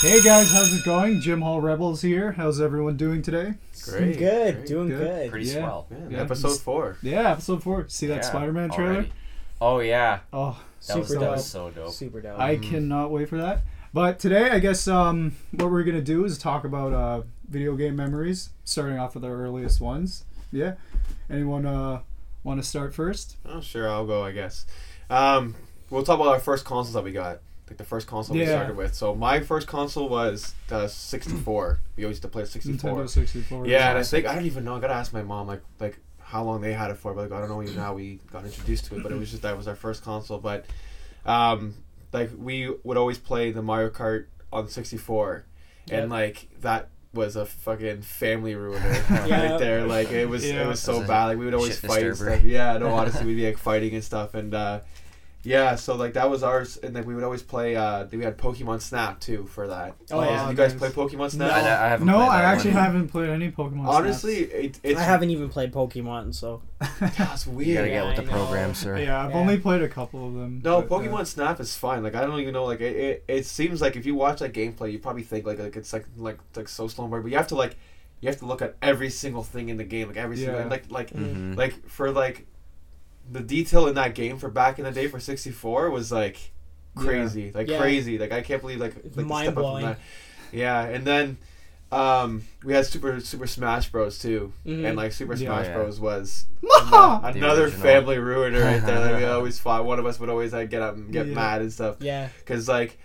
Hey guys, how's it going? Jim Hall Rebels here. How's everyone doing today? Great. good, great. doing Good. good. Pretty Yeah. swell. Yeah, Yeah. Episode four. Yeah, episode four. See that Yeah, Spider-Man trailer? already. Oh yeah, Oh, that was, Super that was so dope. Super dope. I cannot wait for that. But today, I guess um, what we're gonna do is talk about uh, video game memories, starting off with our earliest ones. Yeah. Anyone uh, want to start first? Oh, sure, I'll go. I guess. Um, we'll talk about our first consoles that we got. Like the first console we started with. So my first console was the 64. we always used to play 64. Nintendo 64. Yeah, and I think I don't even know. I gotta ask my mom like like how long they had it for. But like, I don't know even how we got introduced to it. But it was just that was our first console. But um, like we would always play the Mario Kart on 64, Yep. and like that was a fucking family ruiner Yeah. right there. Like it was Yeah. it was so bad. Like we would always shit fight and stuff. Yeah, no, honestly, we'd be like fighting and stuff, and uh, yeah, so like that was ours, and then we would always play. Uh, we had Pokemon Snap too for that. Oh, yeah. you guys play Pokemon Snap? I, I haven't No, played I that actually one. haven't played any Pokemon. Honestly, it, it's I haven't even played Pokemon, so That's You weird. gotta Yeah, get with I the know. program, Snaps. sir. Yeah, I've Yeah. only played a couple of them. No, but, uh, Pokemon Snap is fine. Like I don't even know. Like it, it, it seems like if you watch that gameplay, you probably think like like it's like like like so slow and weird. But you have to like you have to look at every single thing in the game, like every single Yeah. like like Mhm. like for like the detail in that game for back in the day for sixty four was like crazy, like Yeah. crazy. Like I can't believe like, like the step up from mind-blowing. that. Yeah, and then um we had Super Super Smash Bros too, Mhm. and like Super Smash Yeah. Bros was another family ruiner right there. Like we always fought. One of us would always like get up and get Yeah. mad and stuff. yeah. Cause like,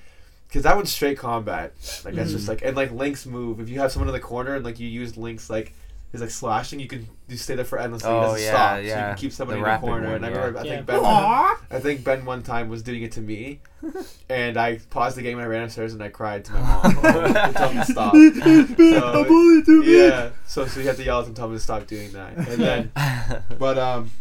cause that one's straight combat. Like that's just Mhm. like and like Link's move. If you have someone in the corner and like you use Link's like his like slashing, you can you stay there for endlessly. Oh, it doesn't yeah, stop. So you can keep somebody The in the corner. one, and I yeah. remember I Yeah. think Ben. Aw! I think Ben one time was doing it to me, and I paused the game and I ran upstairs and I cried to my mom. to tell me to stop. A bully to me. Yeah. So so you have to yell at them, tell me to stop doing that, and then. But um,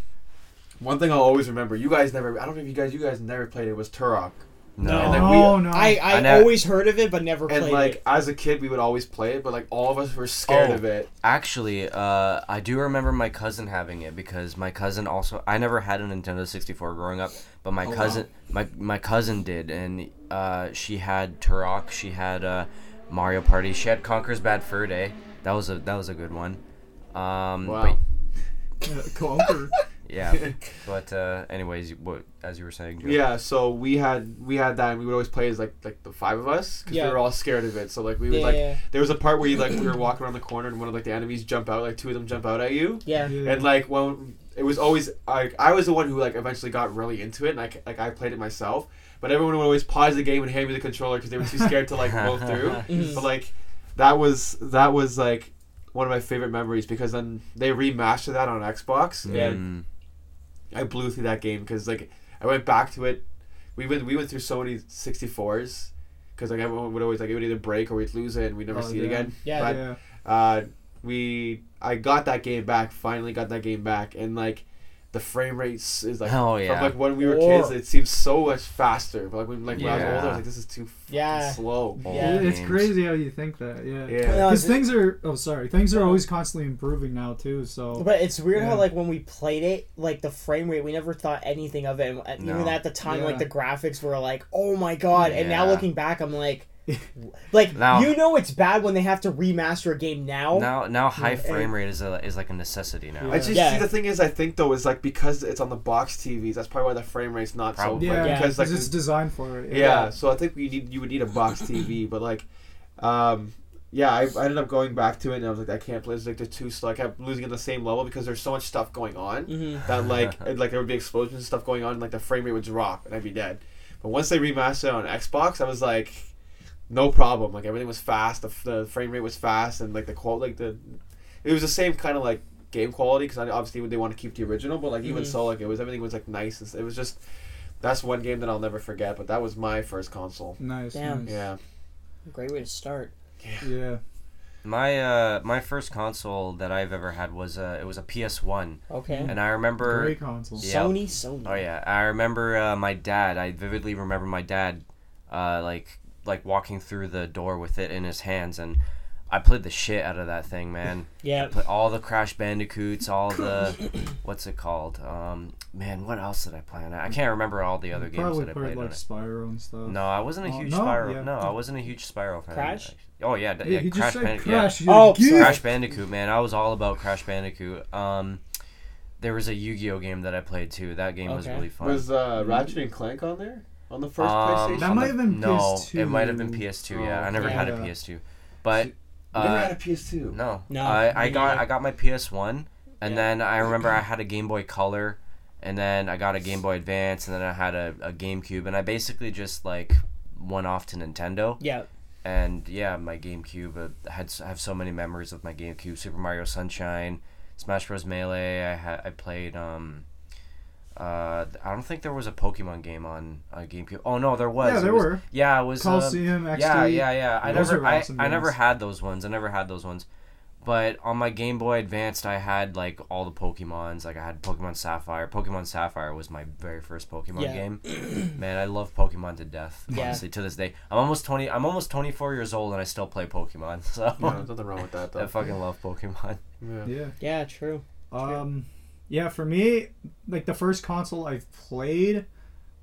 one thing I'll always remember. You guys never. I don't know if you guys. You guys never played it. Was Turok. No. And then No, we- no. I, I, I never- always heard of it, but never played it. And played like it. as a kid, we would always play it, but like all of us were scared Oh. of it. Actually, uh, I do remember my cousin having it because my cousin also. I never had a Nintendo 64 growing up, but my Oh, wow. cousin, my my cousin did, and uh, she had Turok. She had uh, Mario Party. She had Conker's Bad Fur Day. That was a that was a good one. Um, Wow. Yeah, Conker. But, yeah, but uh, anyways, what as you were saying, Joe. Yeah, so we had we had that, and we would always play as like like the five of us because Yeah. we were all scared of it. So like we would Yeah, like yeah. there was a part where you like we were walking around the corner and one of like the enemies jump out, like two of them jump out at you, Yeah. Yeah. and like when it was always like I was the one who like eventually got really into it, and like like I played it myself. But everyone would always pause the game and hand me the controller because they were too scared to like go through. Mhm. But like that was that was like one of my favorite memories because then they remastered that on Xbox Yeah. and I blew through that game because like I went back to it. We went we went through so many 64s because like everyone would always like it would either break or we'd lose it and we'd never Oh, see it again. Yeah. But yeah. uh, we I got that game back. Finally got that game back and like. The frame rate is is, like Oh, from yeah. like when we were Or- kids, it seems so much faster. But like when like when I was older, I was like this is too Yeah. slow. Old Yeah. It's games. crazy how you think that. Yeah. Yeah. Because it- things are. Oh, sorry. Things are always constantly improving now too. So. But it's weird Yeah. how like when we played it, like the frame rate, we never thought anything of it. And at- even at the time, Yeah. like the graphics were like, oh my god. And now looking back, I'm like, like Now- you know it's bad when they have to remaster a game now. Now, now high frame rate is a, is like a necessity now. I just Yeah. see the thing is I think though is like because it's on the box TVs that's probably why the frame rate's not Probably. so yeah. Yeah. because like it's designed for it. yeah. so I think we need you would need a box TV but like um yeah I, I ended up going back to it and I was like I can't play this like they're too slow I kept losing at the same level because there's so much stuff going on hmm that like it- like there would be explosions and stuff going on and like the frame rate would drop and I'd be dead but once they remastered it on Xbox I was like no problem like everything was fast the, the frame rate was fast and like the qual like the it was the same kind of like game quality because obviously they want to keep the original but like even Mhm. so like it was everything was like nice and it was just that's one game that I'll never forget but that was my first console Nice. Damn. nice. yeah Great way to start. Yeah. My uh, my first console that I've ever had was uh, it was a PS1, Okay. and I remember. Great console. Yeah. Sony, Sony. Oh yeah, I remember uh, my dad. I vividly remember my dad, uh, like like walking through the door with it in his hands, and I played the shit out of that thing, man. Yeah. Play all the Crash Bandicoots, all the what's it called? Um, man, what else did I play on it? I can't remember all the other games that I played played on like it. Spyro and stuff. No, I wasn't a Oh, huge no? Spyro. Yeah. No, I wasn't a huge Spyro fan. Crash? Oh yeah, d- Yeah, yeah, he Crash Bandicoot. Crash. Yeah. Oh, sorry. Crash Bandicoot, man. I was all about Crash Bandicoot. Um, there was a Yu-Gi-Oh game that I played too. That game was really fun. Was uh, Ratchet and Clank on there on the first Um, PlayStation? That might have been no, PS2. it might have been PS2. Yeah, I never okay. had a PS2, but I never uh, had a PS2. no, No, I, I got. I got my PS1, and Yeah. then I remember I had a Game Boy Color, and then I got a Game Boy Advance, and then I had a, a GameCube, and I basically just like went off to Nintendo. Yeah. and yeah, my GameCube uh, had I have so many memories of my GameCube. Super Mario Sunshine, Smash Bros Melee. I had I played. Um, uh, I don't think there was a Pokemon game on uh, GameCube. Oh no, there was. Yeah, It there was- were. Yeah, it was. uh, Coliseum, XD. yeah, yeah, yeah. I Those never, are I, awesome I never had those ones. I never had those ones. But on my Game Boy Advanced, I had like all the Pokemons. Like I had Pokemon Sapphire. Pokemon Sapphire was my very first Pokemon Yeah. game. Man, I love Pokemon to death. Yeah. Honestly, to this day, I'm almost twenty. I'm almost 24 years old, and I still play Pokemon. So No, there's nothing wrong with that Though. I fucking love Pokemon. Yeah. Yeah. Yeah. True. Um, yeah, for me, like the first console I've played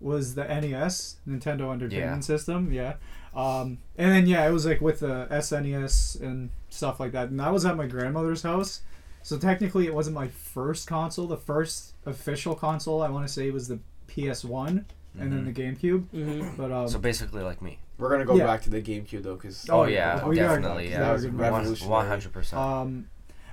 was the NES, Nintendo Entertainment Yeah. System. Yeah. Um, and then yeah, it was like with the SNES and stuff like that. And I was at my grandmother's house, so technically it wasn't my first console. The first official console I want to say was the PS One, and then the GameCube. Mm-hmm. But um, So basically, like me. We're gonna go Yeah. back to the GameCube though, because Oh, Oh, yeah. yeah, We gotta- definitely. that Yeah, was One- revolutionary. one hundred percent. Um,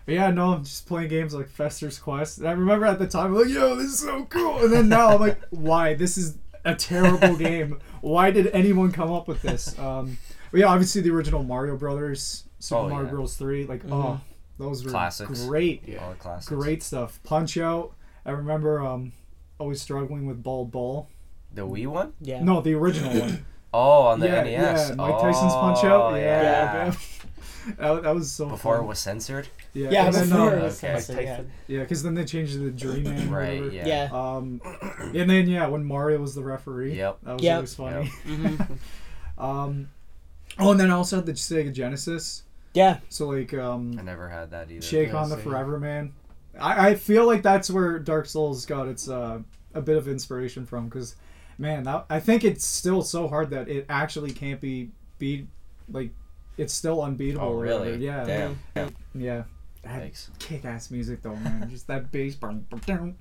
but yeah, no, I'm just playing games like Fester's Quest. And I remember at the time, I'm like, yo, this is so cool. And then now I'm like, why? This is a terrible game. Why did anyone come up with this? Um, but yeah, obviously the original Mario Brothers, Super Oh, Mario yeah. Bros. 3, like, Mhm. oh, those were Classics. great, Yeah. All the classics. great stuff. Punch Out. I remember um, always struggling with Bald Bull. The Wii one? Yeah. No, the original one. Oh, on the yeah, NES. yeah, Mike Tyson's Punch Out. Oh, Yeah, yeah. yeah. that, that was so Before fun. it was censored. Yeah, Yeah. and then, Before um, it was okay. Mike censored, yeah. Tyson. Yeah, because then they changed the to Dream Man. or Right. whatever. Yeah. Yeah. Um, and then yeah, when Mario was the referee. Yep. That was Yep. always funny. Mm-hmm. Um, oh, and then I also had the Sega Genesis. Yeah. So like I um, never had that either. Shake on the same. Forever Man. I, I feel like that's where Dark Souls got its uh, a bit of inspiration from because, man, that, I think it's still so hard that it actually can't be beat. Like, it's still unbeatable. Oh, or whatever. really? Yeah. Damn. Yeah. Yeah. That Thanks. kick-ass music though, man. Just that bass. bum, bum.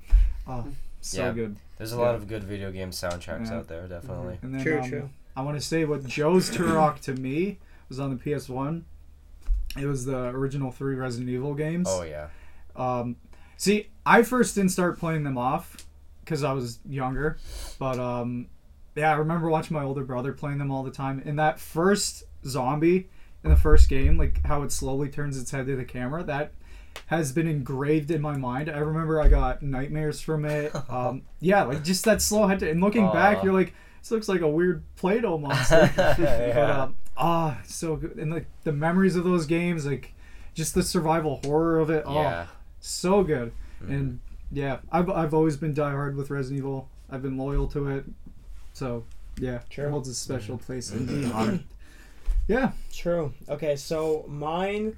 Oh, so Yeah. good. There's a Yeah. lot of good video game soundtracks Yeah. out there, definitely. And then, True, um, true. I want to say what Joe's Turok to me was on the PS1. It was the original three Resident Evil games. Oh yeah. Um, see, I first didn't start playing them off because I was younger, but um, yeah, I remember watching my older brother playing them all the time. And that first zombie in the first game, like how it slowly turns its head to the camera, that has been engraved in my mind. I remember I got nightmares from it. Um, yeah, like just that slow head. To, and looking back, you're like, this looks like a weird Play-Doh monster. But yeah. um, ah, so good. And like the memories of those games, like just the survival horror of it. Oh, yeah. so good. Mm-hmm. And yeah, I've I've always been diehard with Resident Evil. I've been loyal to it. So yeah, Sure. it holds a special place in me. heart. Yeah. True. Okay, so mine,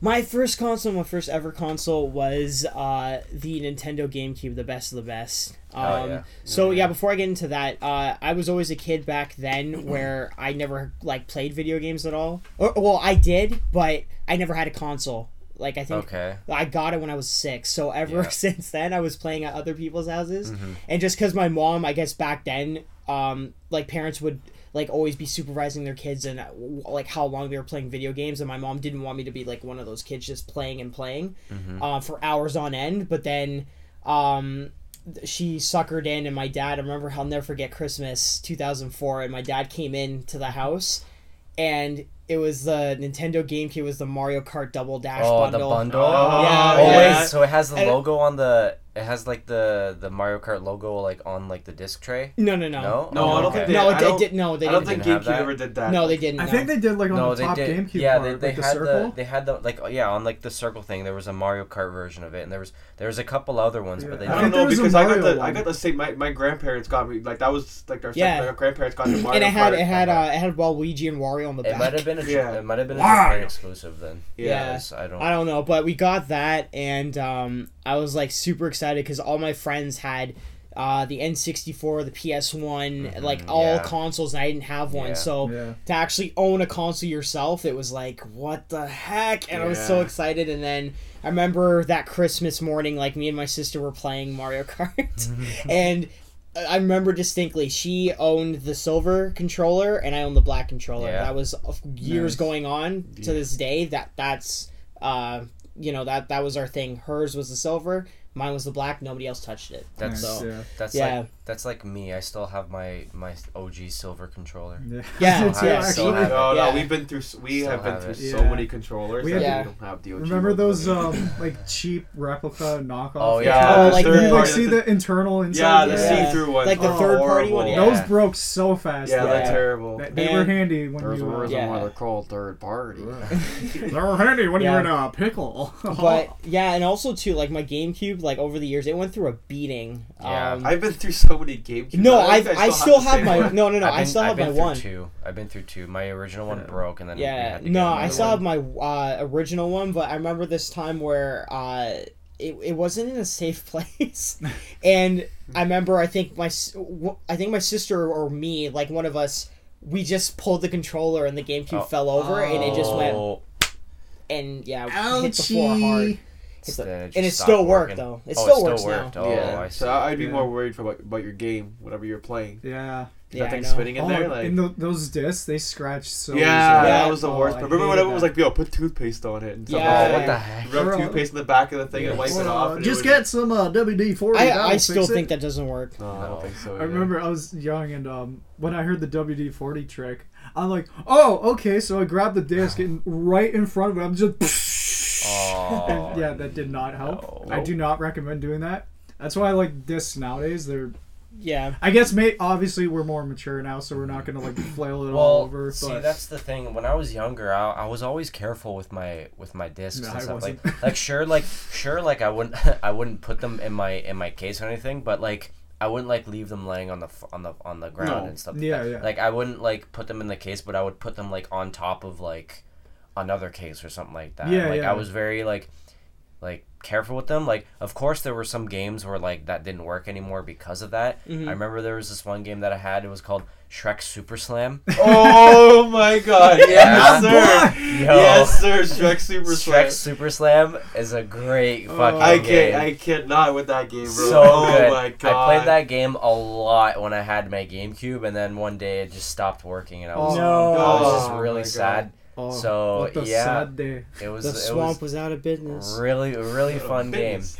my first console, my first ever console was uh, the Nintendo GameCube, the best of the best. Um, Oh, yeah. So yeah, before I get into that, uh, I was always a kid back then where I never like played video games at all. Or, well, I did, but I never had a console. Like I think Okay. I got it when I was six. So ever Yeah. since then, I was playing at other people's houses, Mhm. and just because my mom, I guess back then, um, like parents would like always be supervising their kids and uh, like how long they were playing video games, and my mom didn't want me to be like one of those kids just playing and playing, Mhm. uh, for hours on end. But then, um. th- She suckered in, and my dad. I remember. I'll never forget Christmas 2004, and my dad came in to the house, and it was the Nintendo GameCube. It was the Mario Kart Double Dash Oh, bundle. the bundle. Oh, Yeah, oh yeah. so it has the And- logo on the it has like the the Mario Kart logo like on like the disc tray. No, no, no. No? No, I don't think Okay. they. No, I it, don't, did. No, they I don't didn't. think Didn't have GameCube that? ever did that. no, they didn't. I no. think they did like on no, the they top did. GameCube yeah, part, they, they like the had circle. the they had the like yeah on like the circle thing. There was a Mario Kart version of it, and there was there was a couple other ones, but they Yeah. I I don't think there know was a because I got Mario the I one. got the same. My, my grandparents got me like that was like our Yeah. my grandparents got the Mario Kart. and it had Kart. it had uh, it had Waluigi and Wario on the It back. might have been a Yeah. it might have been a Wow. Japan exclusive then. Yeah. Yes, I don't. I don't know, but we got that, and um, I was like super excited because all my friends had uh, the N64, the PS1, like all yeah. consoles, and I didn't have one. Yeah. So Yeah. to actually own a console yourself, it was like, what the heck? And I was so excited. And then I remember that Christmas morning, like me and my sister were playing Mario Kart, and I remember distinctly she owned the silver controller and I owned the black controller. Yeah. That was years Nice. going on to this day. That that's uh you know that that was our thing. Hers was the silver, mine was the black. Nobody else touched it. That's Nice, So- yeah. that's Yeah. like that's like me. I still have my my OG silver controller. Yeah, Yeah, I yeah, still actually. have No, Yeah. no, we've been through. We Still have been have through it. so Yeah. many controllers. We that had- we don't have the OG Remember those um like cheap replica knockoff? Oh, Yeah, yeah. Oh, like third you like see the- the internal yeah, inside? the Yeah. see-through ones. Like the Oh, third party one, yeah. Those broke so fast. Yeah, they're terrible. They, they were handy when There's you. a Uh, reason why they're called third party. they were handy when you're in a pickle. But yeah, and also too like my GameCube, like over the years, it went through a beating. Yeah. Um, I've been through so many GameCube. no, I think I still the have same my one. no no no I've I been- still I've my been through one. Two. I've been through two. My original one Yeah. broke, and then Yeah, had to no, get I still one. have my uh, original one, but I remember this time where uh, it, it wasn't in a safe place, and I remember I think my s- w- I think my sister or me, like one of us, we just pulled the controller and the GameCube Oh. fell over and it just went Oh, and yeah hit the floor hard. Hit the- then and just it stopped still worked working. though. It Oh, still it works worked. now. Oh, yeah. I see. so I'd be Yeah. more worried for about, about your game, whatever you're playing. yeah. Yeah, that I thing spinning in Oh, there, like and tho- those discs, they scratch so. yeah, easily. that was the Oh, worst. I remember when hated everyone was like, "Yo, put toothpaste on it," and stuff. Yeah. Oh, what the heck? Rub Bro. toothpaste in the back of the thing and wipe it off. uh, and it just would- get some uh, WD forty. I, I still think that doesn't work. No, I don't think so. I remember I was young and um, when I heard the WD forty trick, I'm like, oh, okay. So I grabbed the disc and right in front of it, I'm just. Oh, and yeah, that did not help. no. I do not recommend doing that. That's why I like discs nowadays. They're, Yeah. I guess, mate. Obviously, we're more mature now, so we're not gonna like flail it Well, all over. see, that's the thing. When I was younger, I, I was always careful with my with my discs No, and stuff. Like, like sure, like sure, like I wouldn't I wouldn't put them in my in my case or anything, but like I wouldn't like leave them laying on the f- on the on the ground No. and stuff. Yeah, like that. yeah. Like I wouldn't like put them in the case, but I would put them like on top of like another case or something like that. Yeah, like yeah. I was very like like careful with them. Like of course there were some games where like that didn't work anymore because of that. Mhm. I remember there was this one game that I had. It was called Shrek Super Slam. Oh my god! Yes, sir. Yo. Yes, sir. Shrek Super Slam. Shrek Super Slam is a great Oh. fucking I game. can't. I cannot with that game, bro. so oh good. my god! I played that game a lot when I had my GameCube, and then one day it just stopped working, and I was, Oh, I was just Oh really my God. Sad. oh, so, what the yeah. sad day. It was The it swamp was was out of business. really really fun game.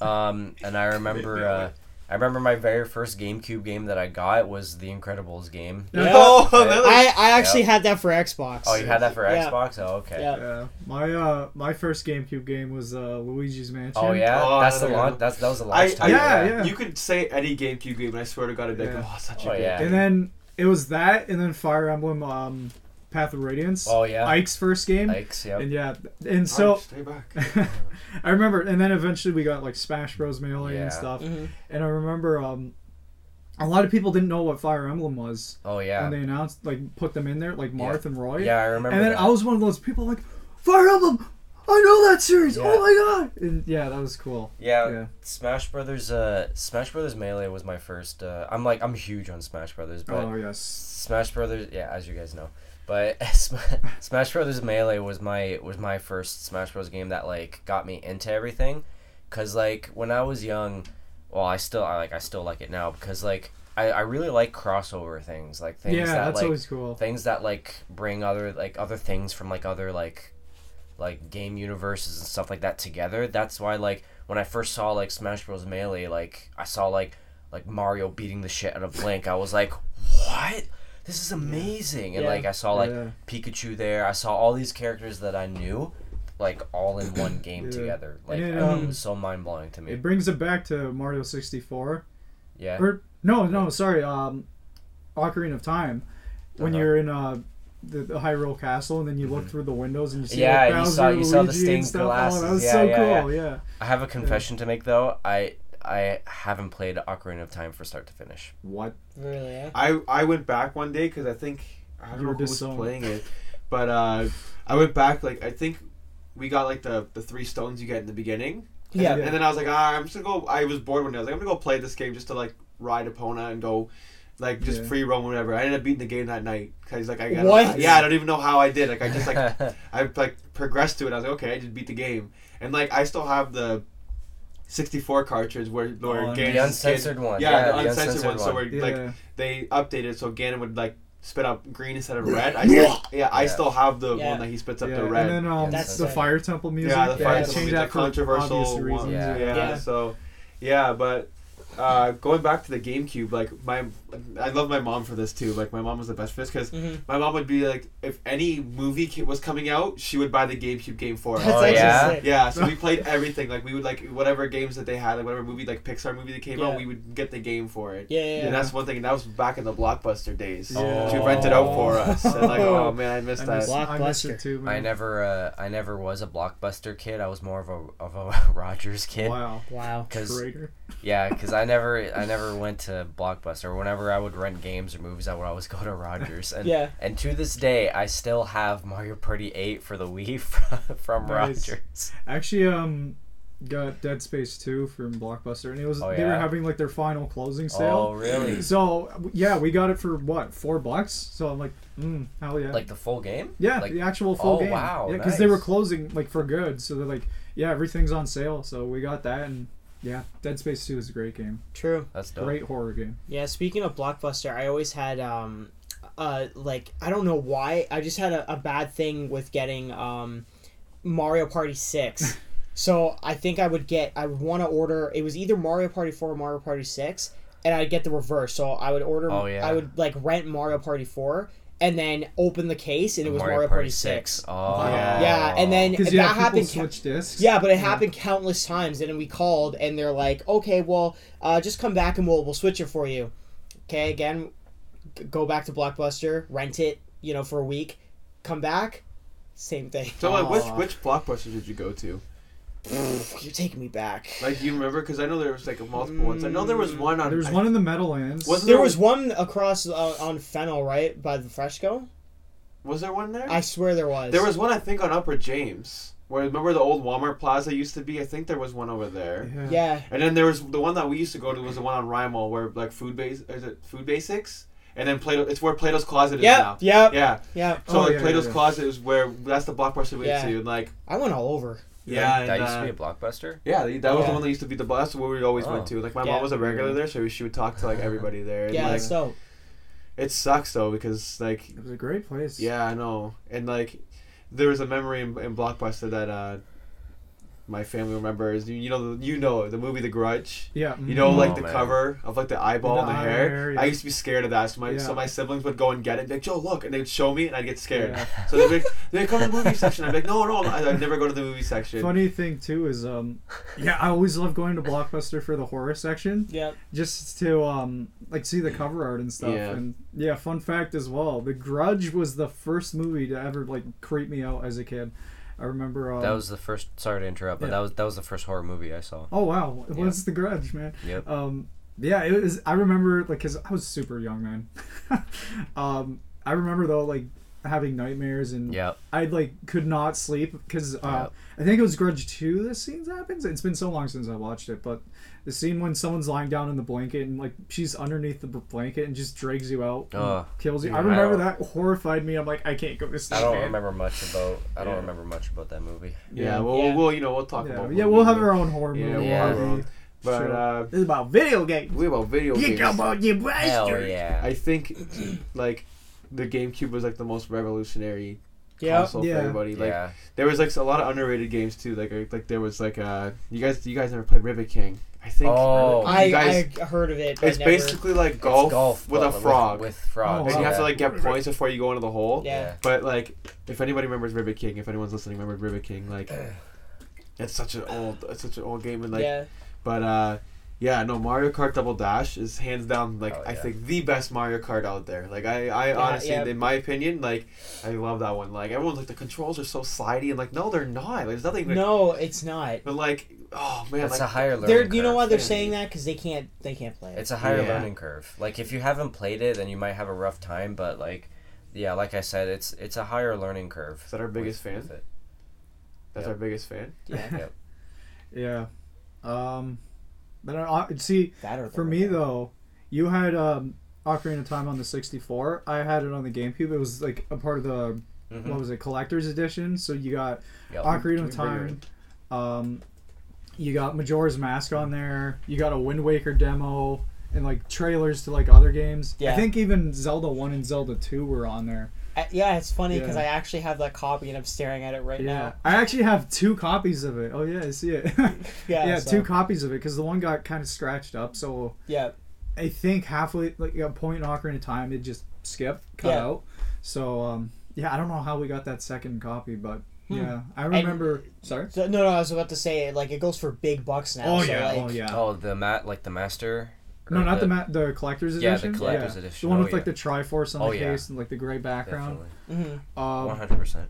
Um, and I remember uh, I remember my very first GameCube game that I got was the Incredibles game. Yeah. Oh, I, I actually had that for Xbox. Oh, you had that for Yeah. Xbox? Oh, okay. Yeah. Yeah, my uh, my first GameCube game was uh, Luigi's Mansion. Oh yeah, Oh, that's the yeah. launch. That's that was the I, launch I. Yeah, yeah. You could say any GameCube game, and I swear to God, I'd be like, oh, such Oh, a good yeah. game. And then it was that, and then Fire Emblem, um, Path of Radiance. Oh yeah. Ike's first game. Ike's, yep. And yeah, and so Ike, stay back. I remember, and then eventually we got like Smash Bros. Melee Yeah. and stuff. Mhm. And I remember, um, a lot of people didn't know what Fire Emblem was Oh when yeah. they announced, like, put them in there, like Marth and Roy. Yeah, I remember. And then that. I was one of those people like, Fire Emblem, I know that series. Yeah. Oh my god! And yeah, that was cool. Yeah, Yeah. Smash Brothers. Uh, Smash Brothers Melee was my first. Uh, I'm like I'm huge on Smash Brothers, but oh yes. Smash Brothers. Yeah, as you guys know, but Smash Brothers Melee was my was my first Smash Bros game that like got me into everything, cause like when I was young, well I still I like I still like it now because like I, I really like crossover things like things yeah, that that's like always cool. things that like bring other like other things from like other like like game universes and stuff like that together. That's why like when I first saw like Smash Bros Melee, like I saw like like Mario beating the shit out of Link. I was like, "What? This is amazing!" And Yeah. like I saw like Yeah. Pikachu there. I saw all these characters that I knew like all in one game Yeah. together. Like uh, um, it was so mind blowing to me. It brings it back to Mario 64. yeah. Or no, no, sorry, um, Ocarina of Time. When Uh-huh. you're in uh the, the Hyrule Castle and then you look through the windows and you see Mm-hmm. Yeah, like, you saw- you saw the stained stuff. Oh, that was Yeah, so yeah, cool. Yeah. I have a confession to make though. I I haven't played Ocarina of Time from start to finish. What? Really? I I went back one day because I think I don't You know were who was disowned. playing it, but uh, I went back like I think we got like the the three stones you get in the beginning. And Yeah. then, and then I was like, ah, I'm just gonna go. I was bored one day. I was like, I'm gonna go play this game just to like ride Epona and go. Like just Yeah. free roam whatever. I ended up beating the game that night because like I, I What? yeah I don't even know how I did like I just like I like progressed to it. I was like, okay, I just beat the game, and like I still have the 64 cartridge where where Oh, Ganon the uncensored one. Yeah, Yeah, the the uncensored, uncensored one. So one. where Yeah. like they updated so Ganon would like spit out green instead of red. I still, yeah, I Yeah. still have the Yeah. one that he spits up yeah. the red. And then um, That's the sick. Fire Temple music. yeah, the they fire Temple changed music, that controversial one. reasons. Yeah. Yeah. Yeah. so yeah, but uh, going back to the GameCube, like my, I love my mom for this too. Like my mom was the best for this because Mhm. my mom would be like, if any movie ca- was coming out, she would buy the GameCube game for us. Oh, yeah? Yeah, so we played everything. Like we would like whatever games that they had, like whatever movie, like Pixar movie that came Yeah. out, we would get the game for it. Yeah, yeah, yeah. And that's one thing. And that was back in the blockbuster days. Yeah. She rented out for us, and like, oh man, I missed I that. miss, I Blockbuster. it too, man. I never uh, I never was a blockbuster kid. I was more of a of a Rogers kid. Wow. Wow. Cause Traitor. yeah, because I never I never went to Blockbuster. Whenever I would rent games or movies, I would always go to Rogers. And Yeah. and to this day, I still have Mario Party 8 for the Wii from, from Nice. Rogers. Actually, um, got Dead Space 2 from Blockbuster, and it was Oh, they were having like their final closing sale. Oh, sale. really? So yeah, we got it for what four bucks. So I'm like, mm, hell yeah. Like the full game? yeah, like- the actual full oh, game. wow, Yeah, because they were closing like for good. So they're like, yeah, everything's on sale. So we got that, and yeah, Dead Space 2 is a great game. True. That's dope. Great horror game. Yeah, speaking of Blockbuster, I always had um uh like I don't know why, I just had a, a bad thing with getting um Mario Party 6. so, I think I would get I would want to order it was either Mario Party 4 or Mario Party 6 and I'd get the reverse. So, I would order Oh, yeah. I would like rent Mario Party 4 and then open the case and it was Mario Mario, Party Party 6. Oh. Yeah. Yeah, and then that yeah, happened switch discs. yeah, but it happened countless times, and then we called, and they're like, "Okay, well, uh, just come back, and we'll we'll switch it for you." Okay, again, g- go back to Blockbuster, rent it, you know, for a week, come back, same thing. So like, which Aw. which blockbuster did you go to? You're taking me back. Like, do you remember? Because I know there was like multiple ones. I know there was one on. There's I- one in the Meadowlands. Wasn't There there- was one across uh, on Fennell, right by the Fresco. Was there one there? I swear there was. There was one I think on Upper James. Where remember the old Walmart Plaza used to be? I think there was one over there. Yeah. Yeah, And then there was the one that we used to go to was the one on Rymal where like food base is it food basics? And then Plato it's where Plato's closet is Yep, now. yep, Yeah. yep. So Oh, like yeah, Plato's yeah. closet is where that's the blockbuster we went Yeah. to and like I went all over. Yeah, and, That used to be a Blockbuster? Yeah, that was Yeah. the one that used to be the bus where we always Oh. went to. Like my Yeah. mom was a regular there, so she would talk to like everybody there. And, Yeah, like, that's dope. it sucks though because like It was a great place. yeah, I know, and like there was a memory in, in Blockbuster that uh my family remembers. You, you know, the, you know the movie The Grudge. Yeah. You know, like Oh, the man. cover of like the eyeball The and the eye hair. hair, yeah. I used to be scared of that. So my so my siblings would go and get it. Be like, Joe, look, and they'd show me, and I'd get scared. Yeah. So they'd be like, they come to the movie section. I'd be like, no, no, I- I'd never go to the movie section. Funny thing too is um, yeah, I always love going to Blockbuster for the horror section. Yep. just to um like see the cover art and stuff Yeah. and yeah fun fact as well the grudge was the first movie to ever like creep me out as a kid i remember um, That was the first. Sorry to interrupt, but Yeah. that was that was the first horror movie I saw. oh wow Yeah. what's the grudge man Yep. um yeah it was i remember like because i was super young man um i remember though like having nightmares and Yep. I like could not sleep because uh, Yep. I think it was Grudge Two. This scene happens. It's been so long since I watched it, but the scene when someone's lying down in the blanket and like she's underneath the blanket and just drags you out, and Ugh. kills you. I Yeah, I remember don't- that horrified me. I'm like, I can't go to sleep. I don't man. remember much about. I don't Yeah. remember much about that movie. yeah, Yeah. well, Yeah. we'll you know we'll talk Yeah, about. yeah, movies we'll have our own horror movie. Yeah, movie. we'll have our own. But Sure. uh, This is about video games. we about video You games. come on, you Hell yeah. I think like the GameCube was like the most revolutionary Yep. console Yeah. for everybody. Like yeah. there was like a lot of underrated games too. Like uh, like there was like uh you guys you guys never played Ribbit King. I think. Oh. you I, guys, I heard of it. But it's never, basically like It's golf, with a frog, With, frogs. and Oh, you have to like get points before you go into the hole. Yeah. But like, if anybody remembers Ribbit King, if anyone's listening, remembers Ribbit King, like, it's such an old, it's such an old game, and like, yeah. but uh, yeah, no, Mario Kart Double Dash is hands down like Oh, I think the best Mario Kart out there. Like I, I Yeah, honestly, yeah. in my opinion, like I love that one. Like everyone's like the controls are so slidey, and like no, they're not. Like, there's nothing. Like, No, it's not. But like, oh man, It's like, a higher learning They're, you know why they're yeah. saying that? Because they can't, they can't play it. It's a higher Yeah. learning curve. Like if you haven't played it, then you might have a rough time. But like, yeah, like I said, it's it's a higher learning curve. Is that our biggest with- fan? with that's Yep. our biggest fan. yeah, Yep. Yeah. Um, but I, see, for me though, you had um, Ocarina of Time on the 64. I had it on the GameCube. It was like a part of the Mhm. what was it, collector's edition. So you got Yep. Ocarina of we bring her Time. Um, you got Majora's Mask on there. You got a Wind Waker demo and like trailers to like other games. Yeah. I think even Zelda One and Zelda Two were on there. Uh, yeah, it's funny because Yeah. I actually have that copy and I'm staring at it right now. Yeah, I actually have two copies of it. Oh yeah, I see it. Yeah, yeah, so- two copies of it because the one got kind of scratched up. So Yeah, I think halfway, like a point in Ocarina of Time, it just skipped, cut Yeah. out. So um, yeah, I don't know how we got that second copy, but Hmm. yeah, I remember. sorry. so, no, no, I was about to say like it goes for big bucks now. Oh so, yeah, like, oh yeah. Oh, the mat like the master. No, not the, ma- the collector's edition. Yeah, the edition. collector's yeah. edition. The one Oh, with like yeah. the Triforce on Oh, the yeah. case and like the gray background. Definitely. mhm. One Um, hundred percent.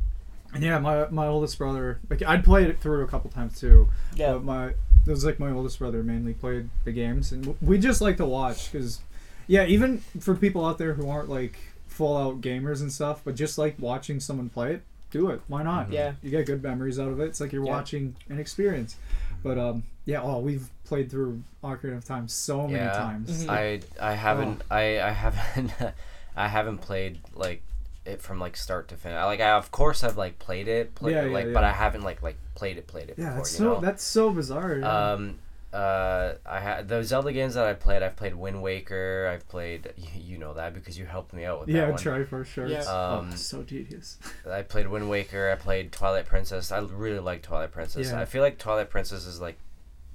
and yeah, my my oldest brother, like I'd played it through a couple times too. yeah, But my it was like my oldest brother mainly played the games, and we just like to watch because, yeah, even for people out there who aren't like full out gamers and stuff, but just like watching someone play it, do it. Why not? Yeah. you get good memories out of it. It's like you're Yeah. watching an experience. But um, yeah, oh, we've played through Ocarina of Time so many Yeah. times. Mhm. I I haven't Oh. I I haven't I haven't played like it from like start to finish. I, like I of course I've like played it, played Yeah, it, yeah, like but. I haven't like like played it played it Yeah, before. that's you so know? that's so bizarre. yeah. Um, uh, I had the Zelda games that I played. I've played Wind Waker. I've played. You, you know that because you helped me out with yeah, that one. try for sure. Yeah. Um, oh, so tedious. I played Wind Waker. I played Twilight Princess. I really like Twilight Princess. Yeah. I feel like Twilight Princess is like,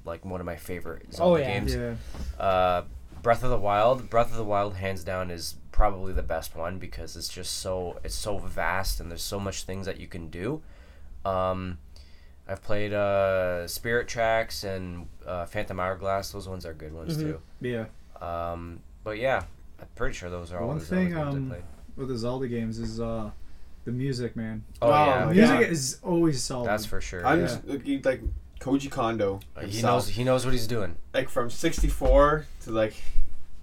like one of my favorite Oh, Zelda yeah. games. yeah, Uh, Breath of the Wild. Breath of the Wild, hands down, is probably the best one because it's just so it's so vast and there's so much things that you can do. Um, I've played uh, Spirit Tracks and uh, Phantom Hourglass. Those ones are good ones Mhm. too. yeah. Um, but yeah, I'm pretty sure those are all One the Zelda thing, games um, I played. With the Zelda games is uh, the music, man. Oh, yeah, Oh, The music yeah. is always solid. that's for sure. I'm Yeah. just like Koji Kondo. Uh, he knows he knows what he's doing. like from '64 to like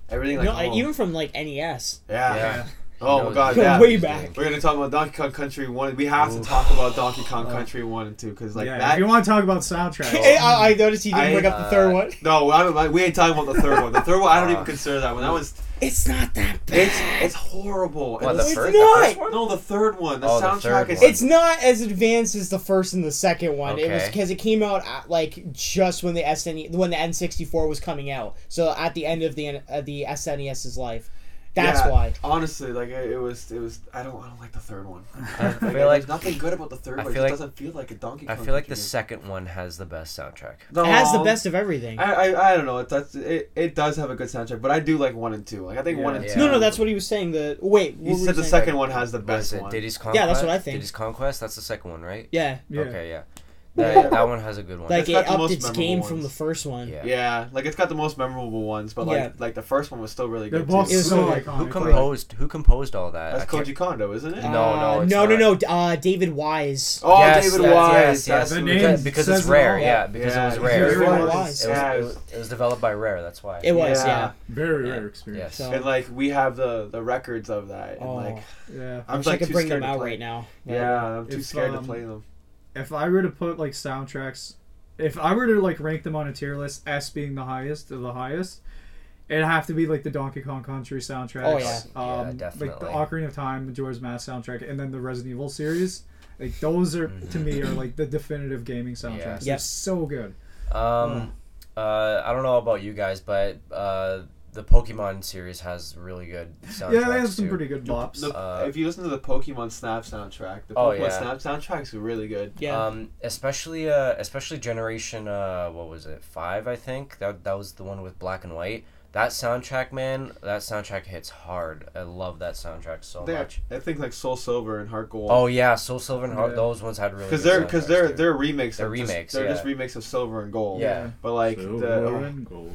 everything. Like no, oh, even from like NES. yeah. Yeah. Oh my god, yeah. way back. We're gonna talk about Donkey Kong Country One. We have Oof. to talk about Donkey Kong Oh. Country One and Two because like yeah, that. if you want to talk about soundtracks, Hey, I, I noticed you didn't I- bring up the third uh, one. No, I don't, like, we ain't talking about the third one. The third one, I don't Uh, even consider that one. That was It's not that bad. it's it's horrible. What And the the- It's first? not. The first one? no, the third one. The Oh, the soundtrack third is one. It's not as advanced as the first and the second one. It was Okay. because it came out at, like just when the SNE when the N64 was coming out. So at the end of the uh, the SNES's life. That's Yeah, why. Honestly, like it, it was, it was. I don't, I don't like the third one. I feel there's like nothing good about the third I one. It feel just like- doesn't feel like a Donkey Kong I feel like the Country second one has the best soundtrack. game. It has the best of everything. I, I, I don't know. It, that's, it, it does have a good soundtrack, but I do like one and two. Like I think one and Yeah. two. no, no, that's what he was saying. The wait, He you said the saying? second one has the best one. Diddy's Kong Quest. Yeah, that's what I think. Diddy's Kong Quest. That's the second one, right? Yeah, yeah. Okay, yeah. Yeah. That, that one has a good one. like It's it got the upped most its memorable game from ones. the first one. yeah. Yeah, like it's got the most memorable ones, but like Yeah. like the first one was still really They're good both too. It was so so- iconic. Who like- composed? Who composed all that? That's I can't- Koji Kondo, isn't it? No, no, Uh, it's no, no, not. no. Uh, David Wise. Oh, Yes, David yes, Wise. yes, yes. That's The who- name Because, because says it's it rare, all. yeah. Because Yeah, it was it's rare. It Wise. was, it, was, Yeah. it, was, it was developed by Rare. That's why. It was, Yeah. yeah. Very Yeah. rare experience. Yes. So- And like we have the the records of that, and Oh, like Yeah. I I'm wish I like could too bring scared them to out play. right now. Yeah, I'm too If, scared um, to play them. If I were to put like soundtracks, if I were to like rank them on a tier list, S being the highest of the highest, it'd have to be like the Donkey Kong Country soundtracks. Oh, yeah. Um, Yeah, Like the Ocarina of Time, Majora's Mask soundtrack, and then the Resident Evil series. Like those are to me are like the definitive gaming soundtracks. Yeah. They're Yep. so good. Um, uh, I don't know about you guys, but uh, the Pokemon series has really good soundtracks Yeah, they have some too. pretty good bops. The- Uh, if you listen to the Pokemon Snap soundtrack, the Oh, Pokemon yeah. Snap soundtrack's really good. Yeah. Um, especially uh, especially generation uh, what was it five? I think that that was the one with black and white. That soundtrack, man, that soundtrack hits hard. I love that soundtrack so They- much. I think like Soul Silver and Heart Gold. Oh yeah, Soul Silver and Heart, Yeah. those ones had really because they're because they're too. they're remakes. They're of just- remakes, They're yeah. just remakes of Silver and Gold. Yeah. But like Silver the oh, and gold.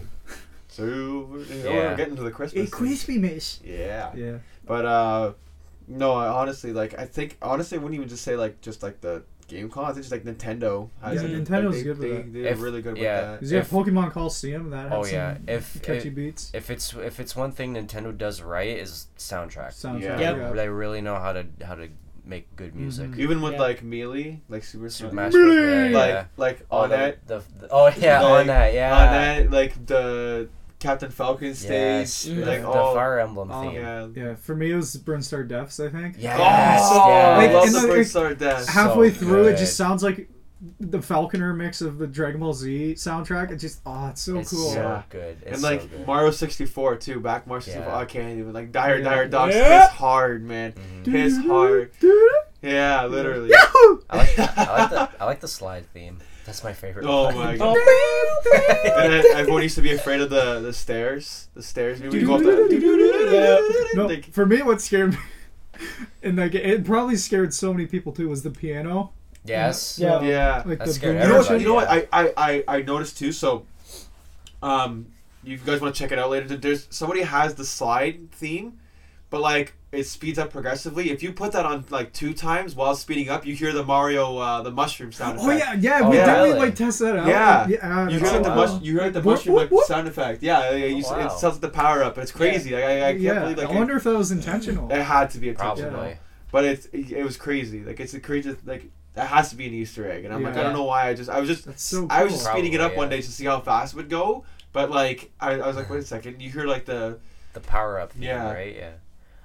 Silver. Yeah. we're getting to the Christmas. A thing. crispy miss. Yeah. Yeah. But uh, no, I honestly like I think honestly I wouldn't even just say like just like the game console. I think just like Nintendo. Yeah, like, Nintendo's they, good with they, that. They're If- really good yeah. with Because you have If- Pokemon Coliseum that Oh, yeah. some If- catchy if- beats. If it's if it's one thing Nintendo does right is soundtrack. Soundtrack. Yeah. Yep. Yeah. They really know how to how to make good music. Mhm. Even with Yeah. like Melee, like Super Super Smash, Smash Bros. Yeah, Melee! yeah. like like Oh, on the, that the, the- oh yeah Like, on that yeah on that like the Captain Falcon stage, yes like the, all the Fire Emblem oh, theme. yeah. Yeah, for me it was Brinstar Depths, I think. Yes, oh, yes. I love in the the- Brinstar Death. Halfway So through, it just sounds like the Falconer mix of the Dragon Ball Z soundtrack. It just, oh, it's so it's cool. so Yeah. good. It's and like so good. Mario 64 too, back Mario 64. Yeah. I can't even like Dire Yeah. Dire Docks Yeah. hits hard, man. Mhm. Hits hard. Yeah, literally. Yahoo! I like, I like the I like the slide theme. That's my favorite. Oh one. my god. And then everyone used to be afraid of the the stairs. The stairs. We would go up the. No, Like, for me, what scared me, and like it probably scared so many people too, was the piano. Yes. Yeah. yeah. Like That the scared boom You know what? You know what? I, I, I, I noticed too. So, um, you guys want to check it out later? There's somebody has the slide theme, but like it speeds up progressively. If you put that on like two times while speeding up, you hear the Mario, uh, the mushroom sound. Oh effect. yeah, yeah. Oh, we yeah. did we really? like test that out. Yeah. yeah. You that's heard so the wow. mush, you heard the Whoop, mushroom whoop, like sound effect. Yeah, yeah, you, Oh, wow. it tells it the power up. It's crazy. Like, I, I can't yeah, believe like I it- wonder if that was intentional. it, had to be intentional. Probably. But it's it, it was crazy. Like it's a crazy like that has to be an Easter egg. And I'm like I don't know why. I just I was just That's so I was cool. just speeding it up Probably, one day to see how fast it would go. But like I, I was like wait a second. You hear like the The power up theme, Yeah. right? Yeah.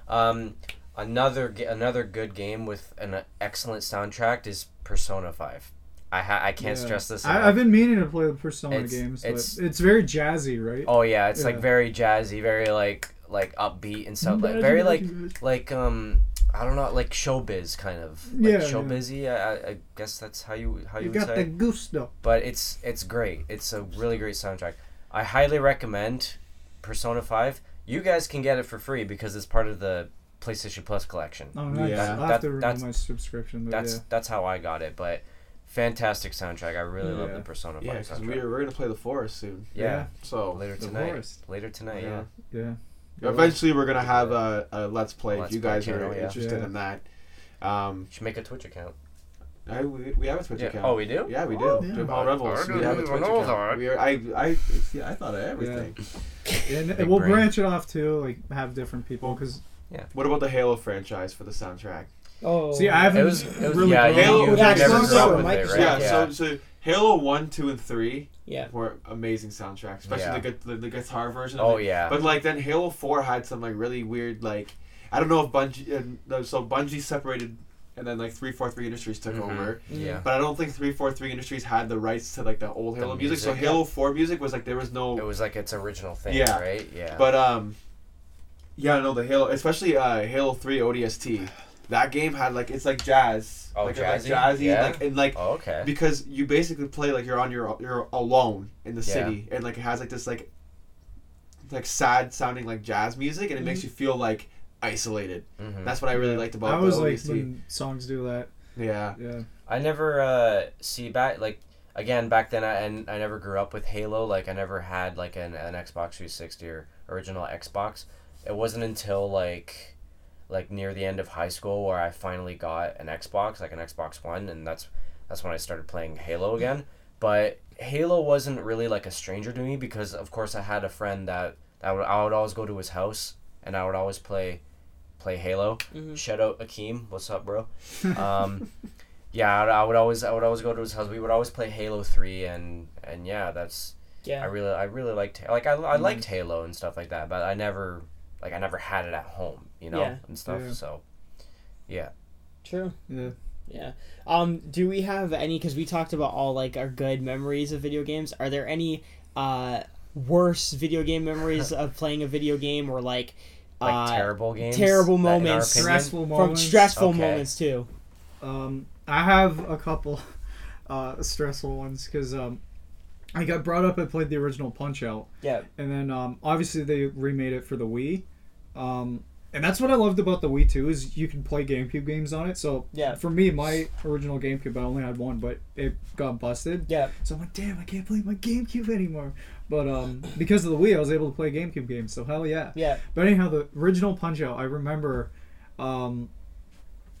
Um, another another good game with an excellent soundtrack is Persona Five. I ha- I can't Yeah. stress this. I, enough. I've been meaning to play the Persona It's- games, but it's- it's, very jazzy, right? Oh yeah, it's Yeah. like very jazzy, very like like upbeat and stuff. Like very like like um I don't know like showbiz kind of like Yeah, yeah. showbizy. I, I I guess that's how you how you, You got say. the gusto. But it's it's great. It's a really great soundtrack. I highly recommend Persona Five. You guys can get it for free because it's part of the PlayStation Plus collection. Oh, nice. Yeah. I'll have That- to renew that's- my subscription. But That's yeah. that's how I got it. But fantastic soundtrack. I really love the Persona yeah Five soundtrack. we're, we're gonna play the forest soon. yeah. So later tonight. Forest. Later tonight. Yeah. Yeah. Yeah. eventually we're gonna have a, a let's play Let's if you guys channel, are yeah. interested Yeah. in that. Um, Should make a Twitch account. I, we, we have a Twitch Yeah. account. Oh, we do. Yeah, we do. Oh, yeah. Jamal Rebels. We have a Twitch account. that. We are, I, I, yeah, I thought of everything. Yeah. And Big we'll brain. branch it off too, like have different people. Because Yeah. What about the Halo franchise for the soundtrack? Oh. see, I haven't It was, it was really. yeah. gone- You, Halo- you Yeah, never Xbox grew up One, with it, right? Yeah, Yeah. so so Halo one, two, and three Yeah. were amazing soundtracks, especially Yeah. the, the the guitar version. of Oh it. yeah. But like then Halo Four had some like really weird like I don't know if Bungie uh, so Bungie separated and then like three four three Industries took Mhm. over. yeah. But I don't think three four three Industries had the rights to like the old The Halo music. So music, Halo Four music was like there was no. It was like its original thing, Yeah. right? Yeah. But um, yeah, no, the Halo, especially uh, Halo Three ODST. That game had like it's like jazz. Oh, like, like jazzy? jazzy, Yeah. like and like oh, okay. because you basically play like you're on your you're alone in the Yeah. city and like it has like this like like sad sounding like jazz music and it makes you feel like isolated. Mhm. That's what I really liked about I always like when songs do that. yeah. Yeah. I never uh, see back like again back then I and I never grew up with Halo. Like I never had like an, an Xbox 360 or original Xbox. It wasn't until like like near the end of high school where I finally got an Xbox, like an Xbox One, and that's that's when I started playing Halo again. But Halo wasn't really like a stranger to me because of course I had a friend that that would I would always go to his house and I would always play play Halo. Mhm. Shout out Akeem, what's up, bro? Um, yeah, I, I would always I would always go to his house. We would always play Halo Three, and and yeah, that's yeah. I Yeah. really I really liked like I, I liked Halo and stuff like that, but I never like I never had it at home, you know, Yeah. and stuff. Yeah. So yeah, True. Yeah. Yeah. Um. Do we have any? Because we talked about all like our good memories of video games. Are there any uh worst video game memories of playing a video game or like Like uh, terrible games. terrible that, in our moments. Stressful from moments. stressful Okay. moments too. Um, I have a couple uh, stressful ones because um, I got brought up. I played the original Punch Out, Yeah. and then um, obviously they remade it for the Wii. Um, and that's what I loved about the Wii too is you can play GameCube games on it. So Yeah. for me, my original GameCube, I only had one, but it got busted. Yeah. So I'm like, damn, I can't play my GameCube anymore. But um, because of the Wii, I was able to play GameCube games. So hell yeah. Yeah. But anyhow, the original Punch Out, I remember, um,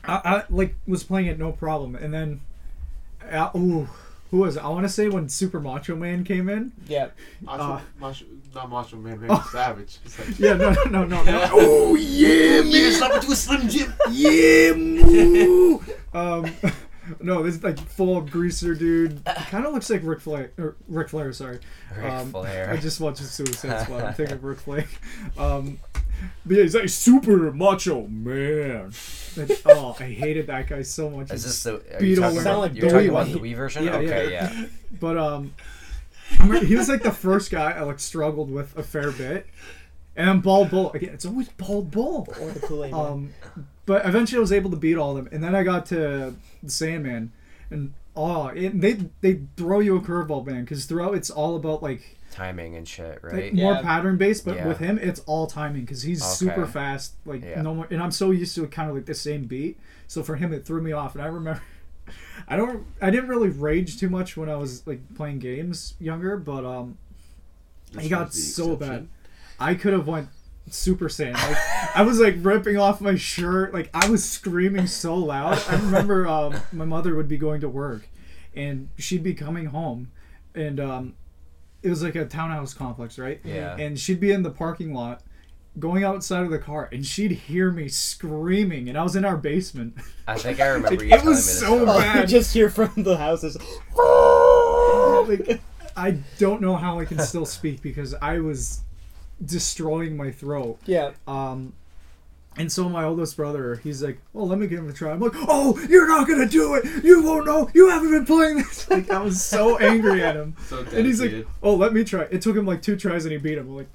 I, I like was playing it no problem, and then, uh, ooh, who was it? I want to say when Super Macho Man came in. Yeah. Macho, Uh, Macho, not Macho Man, man, Oh. Savage. Like, Yeah, no, no, no, no. no. oh yeah, man, stop it to a Slim Jim. yeah, moo. um, no, this is like full of greaser dude. Kind of looks like Ric Flair. Or Ric Flair, sorry. Ric Um, Flair. I just watched the Suicide Squad. I'm thinking of Ric Flair. Um, but yeah, he's like super macho man. Like, oh, I hated that guy so much. Is this the? Are Beetle you talking would- about, Sound like you're talking about the Wii version? Yeah, okay, yeah. yeah. But um, he was like the first guy I like struggled with a fair bit. And I'm bald bull again. It's always bald bull. Or the Kool Aid Man. Um, but eventually I was able to beat all of them, and then I got to the Sandman, and oh, it, they they throw you a curveball, man, because throughout it's all about like Timing and shit, like, right? more pattern based, but Yeah. with him it's all timing because he's super fast. Like Yeah. no more, and I'm so used to kind of like the same beat. So for him, it threw me off, and I remember. I don't. I didn't really rage too much when I was like playing games younger, but um, he got so bad. I could have went Super Saiyan. Like I was like ripping off my shirt. Like I was screaming so loud. I remember um, my mother would be going to work, and she'd be coming home, and um, it was like a townhouse complex, right? Yeah. And she'd be in the parking lot, going outside of the car, and she'd hear me screaming, and I was in our basement. I think I remember It you telling me was this. so story. Oh, bad. you just hear from the houses. like, I don't know how I can still speak because I was destroying my throat. Yeah. Um, and so my oldest brother, he's like, "Well, let me give him a try." I'm like, "Oh, you're not gonna do it! You won't know! You haven't been playing this!" Like I was so angry at him, So and he's like, "Oh, let me try." It took him like two tries, and he beat him. I'm like,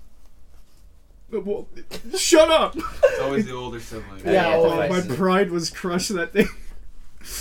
"Well, shut up!" It's always the older sibling. Yeah, Yeah, oh, always. my pride was crushed that day.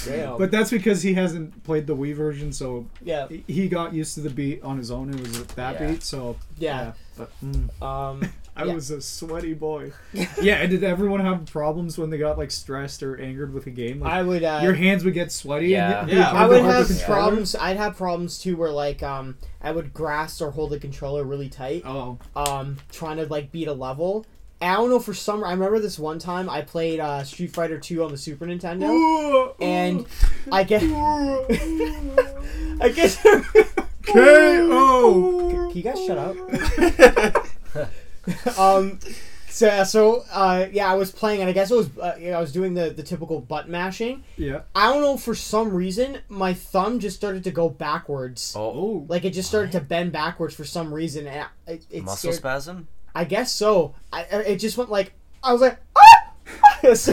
Damn. But that's because he hasn't played the Wii version, so yeah. he got used to the beat on his own. It was that Yeah. beat, so Yeah. But, mm, Um. I Yeah. was a sweaty boy. yeah, and did everyone have problems when they got like stressed or angered with a game? Like, I would. Uh, your hands would get sweaty. Yeah. and Yeah. I would have problems. I'd have problems too, where like um, I would grasp or hold the controller really tight, Oh, um, trying to like beat a level. I don't know for some. I remember this one time I played uh, Street Fighter Two on the Super Nintendo, and I get, I guess. KO. Can you guys shut up? um, so so uh, yeah, I was playing, and I guess it was uh, I was doing the the typical butt mashing. Yeah. I don't know for some reason my thumb just started to go backwards. Oh, Oh. Like it just started to bend backwards for some reason, and I- it, it muscle scared- spasm. I guess so. I, I- it just went like I was like, ah! I was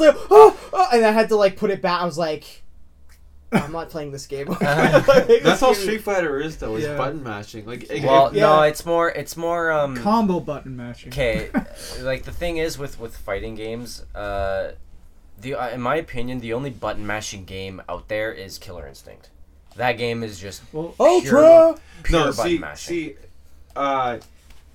like, oh, oh, and I had to like put it back. I was like, I'm not playing this game. That's all Street Fighter is though. Is Yeah. button mashing. Like it- Well, it- no, it's more. It's more. Um, Combo button mashing. Okay, like the thing is with with fighting games, uh, the uh, in my opinion, the only button mashing game out there is Killer Instinct. That game is just Well, Ultra. pure no, button see, mashing. see, uh,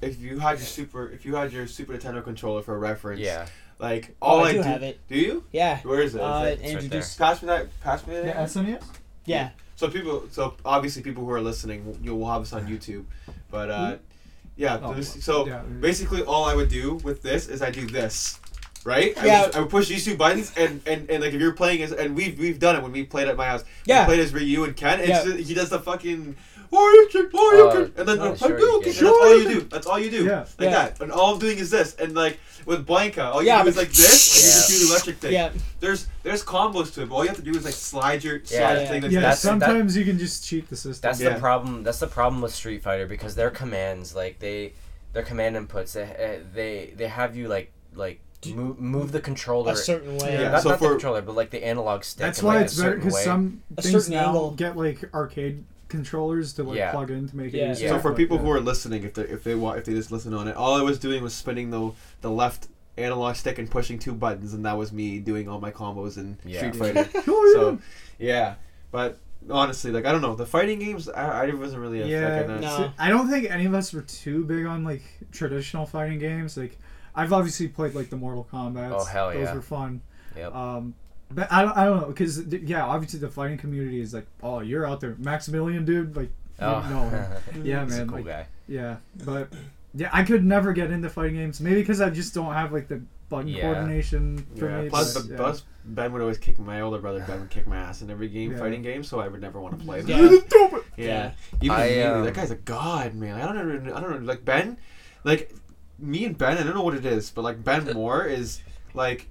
if you had your super, if you had your Super Nintendo controller for reference, yeah. like Oh, all I I, do do, have it. do you? Yeah. Where is it? Is Uh, it- Andrew right just pass me that. Pass me that. the SNES. yeah. So people, so obviously people who are listening, you will have us on YouTube, but uh, yeah. Oh, this- so yeah. basically, all I would do with this is I do this, right? I Yeah. would, I would push these two buttons, and, and, and like if you're playing as, and we've we've done it when we played at my house. Yeah. We played as Ryu and Ken. It's Yeah. just- he does the fucking. Hadouken, Hadouken," Uh, and then oh, sure, Hadouken, you and can. that's all you do. That's all you do. Yeah. Like Yeah. that. And all I'm doing is this. And like with Blanka, all you Yeah, do is like this, and you just do the electric thing. Yeah. There's there's combos to it, but all you have to do is like slide your slide Yeah. the thing. That's Yeah, That's- sometimes you can just cheat the system. That's Yeah. the problem. That's the problem with Street Fighter because their commands, like they, their command inputs, they uh, they, they have you like like move, move the controller. A certain way. Yeah, not, so not the for- controller, but like the analog stick. That's in, why like, it's a better certain because way. some A things certain now angle. get like arcade controllers to like Yeah. plug in to make it Yeah. easier. So for but, people yeah. who are listening, if they if they want if they just listen on it, all I was doing was spinning the the left analog stick and pushing two buttons, and that was me doing all my combos in Yeah. Street Fighter. Oh, so yeah, but honestly, like I don't know, the fighting games, I, I wasn't really a Yeah, fucking. No. see, I don't think any of us were too big on like traditional fighting games. Like, I've obviously played like the Mortal Kombat. Oh, hell Those yeah. were fun. Yep. Um, but I don't, I don't know because yeah, obviously the fighting community is like, oh, you're out there, Maximilian, Dood. Like, you oh. know him. yeah, He's a man. cool like, guy. yeah, but yeah, I could never get into fighting games. Maybe because I just don't have like the button Yeah. coordination for Yeah. me. Plus, but, yeah. plus, Ben would always kick my older brother. Ben would kick my ass in every game, Yeah. fighting game. So I would never want to play. Yeah. them. Yeah. Yeah. Even I, immediately, um, that guy's a god, man. I don't know. I don't know. Like Ben, like me and Ben. I don't know what it is, but like Ben Moore is like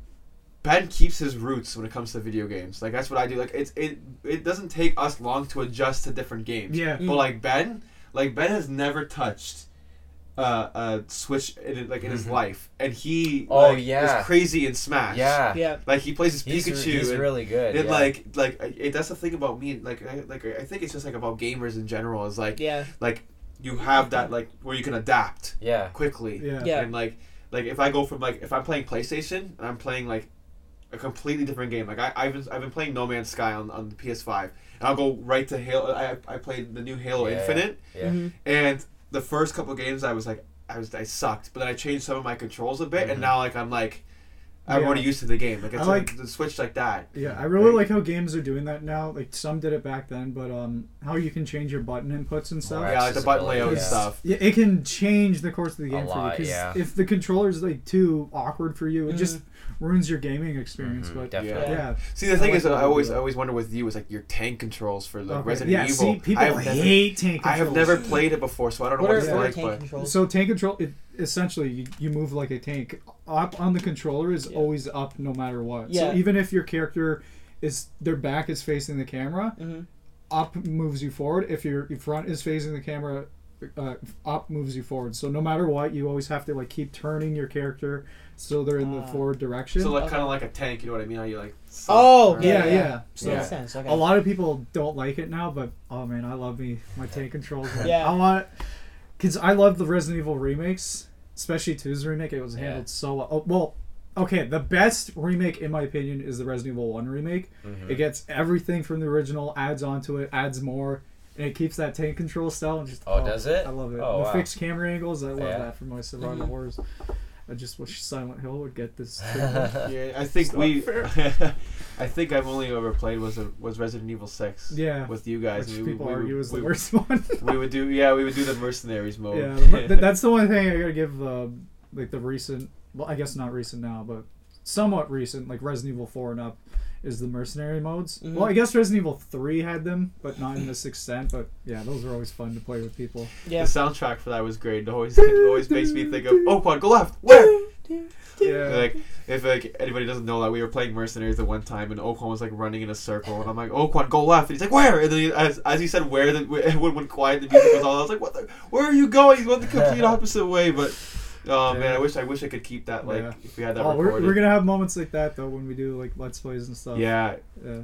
Ben keeps his roots when it comes to video games. Like that's what I do. Like it's it it doesn't take us long to adjust to different games. Yeah. But like Ben, like Ben has never touched uh, a Switch in like in his Mhm. life, and he Oh, like, yeah. is crazy in Smash. Yeah. Yeah. Like he plays his He's, Pikachu. he's and, really good. and yeah. like like it, that's the thing about me. Like I, like I think it's just like about gamers in general. Is like Yeah. like you have that like where you can adapt yeah. quickly. Yeah. Yeah. And like like if I go from like if I'm playing PlayStation and I'm playing like a completely different game. Like I I've been, I've been playing No Man's Sky on, on the PS5 and I'll go right to Halo. I I played the new Halo Yeah. Infinite Yeah. Mhm. and the first couple games I was like I was I sucked, but then I changed some of my controls a bit Mhm. and now like I'm like I'm Yeah. already used to the game. Like it's I like, like- the switch like that. Yeah, I really Like- like how games are doing that now. Like some did it back then, but um, how you can change your button inputs and stuff. Yeah, like the button layout yeah. stuff. Yeah, it can change the course of the game for lot, you. Because yeah. if the controller's like too awkward for you, it Mhm. just ruins your gaming experience. Mhm, But definitely. yeah, Yeah. See, the I thing like is, the I always. I always wonder with you is like your tank controls for like Okay. Resident yeah. Evil. See, people I've never, hate tank controls. I have never played it before, so I don't know What what, are, it's Yeah. like. tank But? So tank control, it essentially you, you move like a tank. Up on the controller is Yeah. always up no matter what. Yeah. So even if your character is their back is facing the camera, Mhm. up moves you forward. If your, your front is facing the camera, uh, up moves you forward. So no matter what, you always have to like keep turning your character so they're in the Ah. forward direction. so like Okay. kind of like a tank, you know what I mean? How you like? Oh, slap yeah, yeah. yeah. So Makes sense. Okay. a lot of people don't like it now, but oh man, I love me my tank controls. Yeah. I want because I love the Resident Evil remakes, especially two's remake. It was Yeah. handled so well. Oh, well. Okay, the best remake in my opinion is the Resident Evil One remake. Mhm. It gets everything from the original, adds onto it, adds more, and it keeps that tank control style. And just Oh, does it? I love it. Oh, the wow. fixed camera angles, I love Yeah. that for my survival Mhm. horrors. I just wish Silent Hill would get this. Yeah, I think we. I think I've only ever played was a, was Resident Evil Six. Yeah. With you guys, which we, people we, argue we, is the we, worst one. we would do yeah, we would do the mercenaries mode. Yeah, the that's the one thing I gotta give uh, like the recent. Well, I guess not recent now, but somewhat recent, like Resident Evil Four and up, is the mercenary modes. Mhm. Well, I guess Resident Evil Three had them, but not in this extent. But yeah, those are always fun to play with people. yeah. The soundtrack for that was great. It always it always makes me think of oh quad, go left. Where? Yeah, Like if like anybody doesn't know that we were playing mercenaries at one time and Oquan was like running in a circle and I'm like Oquan go left and he's like where and then he, as as he said where the everyone went quiet the music was on I was like what the where are you going he's going the complete opposite way but oh man Yeah. I wish I wish I could keep that like Yeah. if we had that oh, we're, we're gonna have moments like that though when we do like let's plays and stuff. yeah yeah.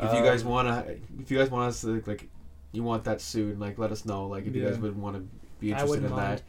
if you guys Um, wanna if you guys want us to like you want that soon like let us know like if you guys would want to be interested in mind. that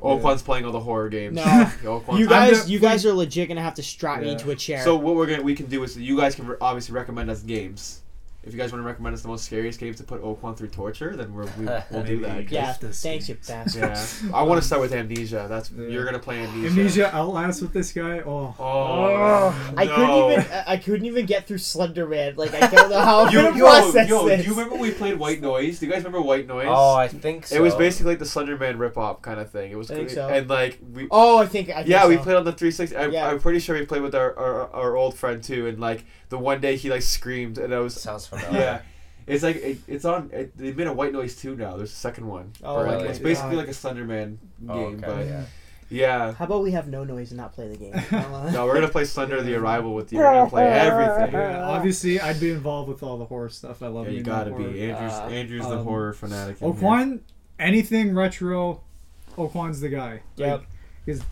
Oquan's playing all the horror games No. You I'm guys, you guys are legit gonna have to strap me Yeah. into a chair. So what we're gonna we can do is you guys can re- obviously recommend us games. If you guys want to recommend us the most scariest games to put Oquan through torture, then we're, we, we'll do that. yeah, this thanks, you bastard. Yeah. I want to start with um, Amnesia. That's Yeah. you're gonna play Amnesia. Amnesia Outlast with this guy. Oh, Oh, I no. couldn't even. I- I couldn't even get through Slender Man. Like I don't know how I'm You, gonna yo, process yo, this. do you remember when we played White Noise? Do you guys remember White Noise? Oh, I think so. It was basically like the Slenderman rip-off kind of thing. It was I think so. and like we. Oh, I think. I think yeah, we so. played on the 360. I, Yeah. I'm pretty sure we played with our, our our old friend too. And like the one day he like screamed, and I was Sounds familiar. Yeah. It's like it, it's on. It, they made a White Noise two now. There's a second one. Oh, Or, like. It's basically God. like a Slenderman game, Oh, game, okay, but yeah. yeah. How about we have no noise and not play the game? No, we're gonna play Slender the Arrival with you. We're gonna play everything. yeah. Obviously, I'd be involved with all the horror stuff. I love. Yeah, you gotta be. Andrew's Uh, Andrew's the um, horror fanatic. in here. Oquan, anything retro, Oquan's the guy. Yep. Like, 'cause,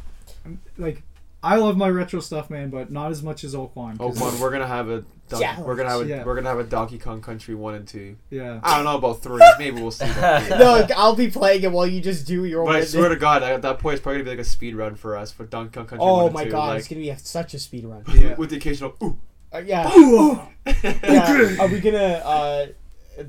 um, like, I love my retro stuff, man, but not as much as Oquan. 'cause- Oquan, we're gonna have a Don- Yeah. we're gonna have a Yeah. we're gonna have a Donkey Kong Country one and two. Yeah. I don't know about three. Maybe we'll see. About three. No, I'll be playing it while you just do your. But I swear to God, at that point, it's probably gonna be like a speed run for us for Donkey Kong Country. Oh 1 and my 2, god, like, it's gonna be a, such a speed run. Yeah. with the occasional ooh. Uh, yeah. Ooh. yeah. Are we gonna? Uh,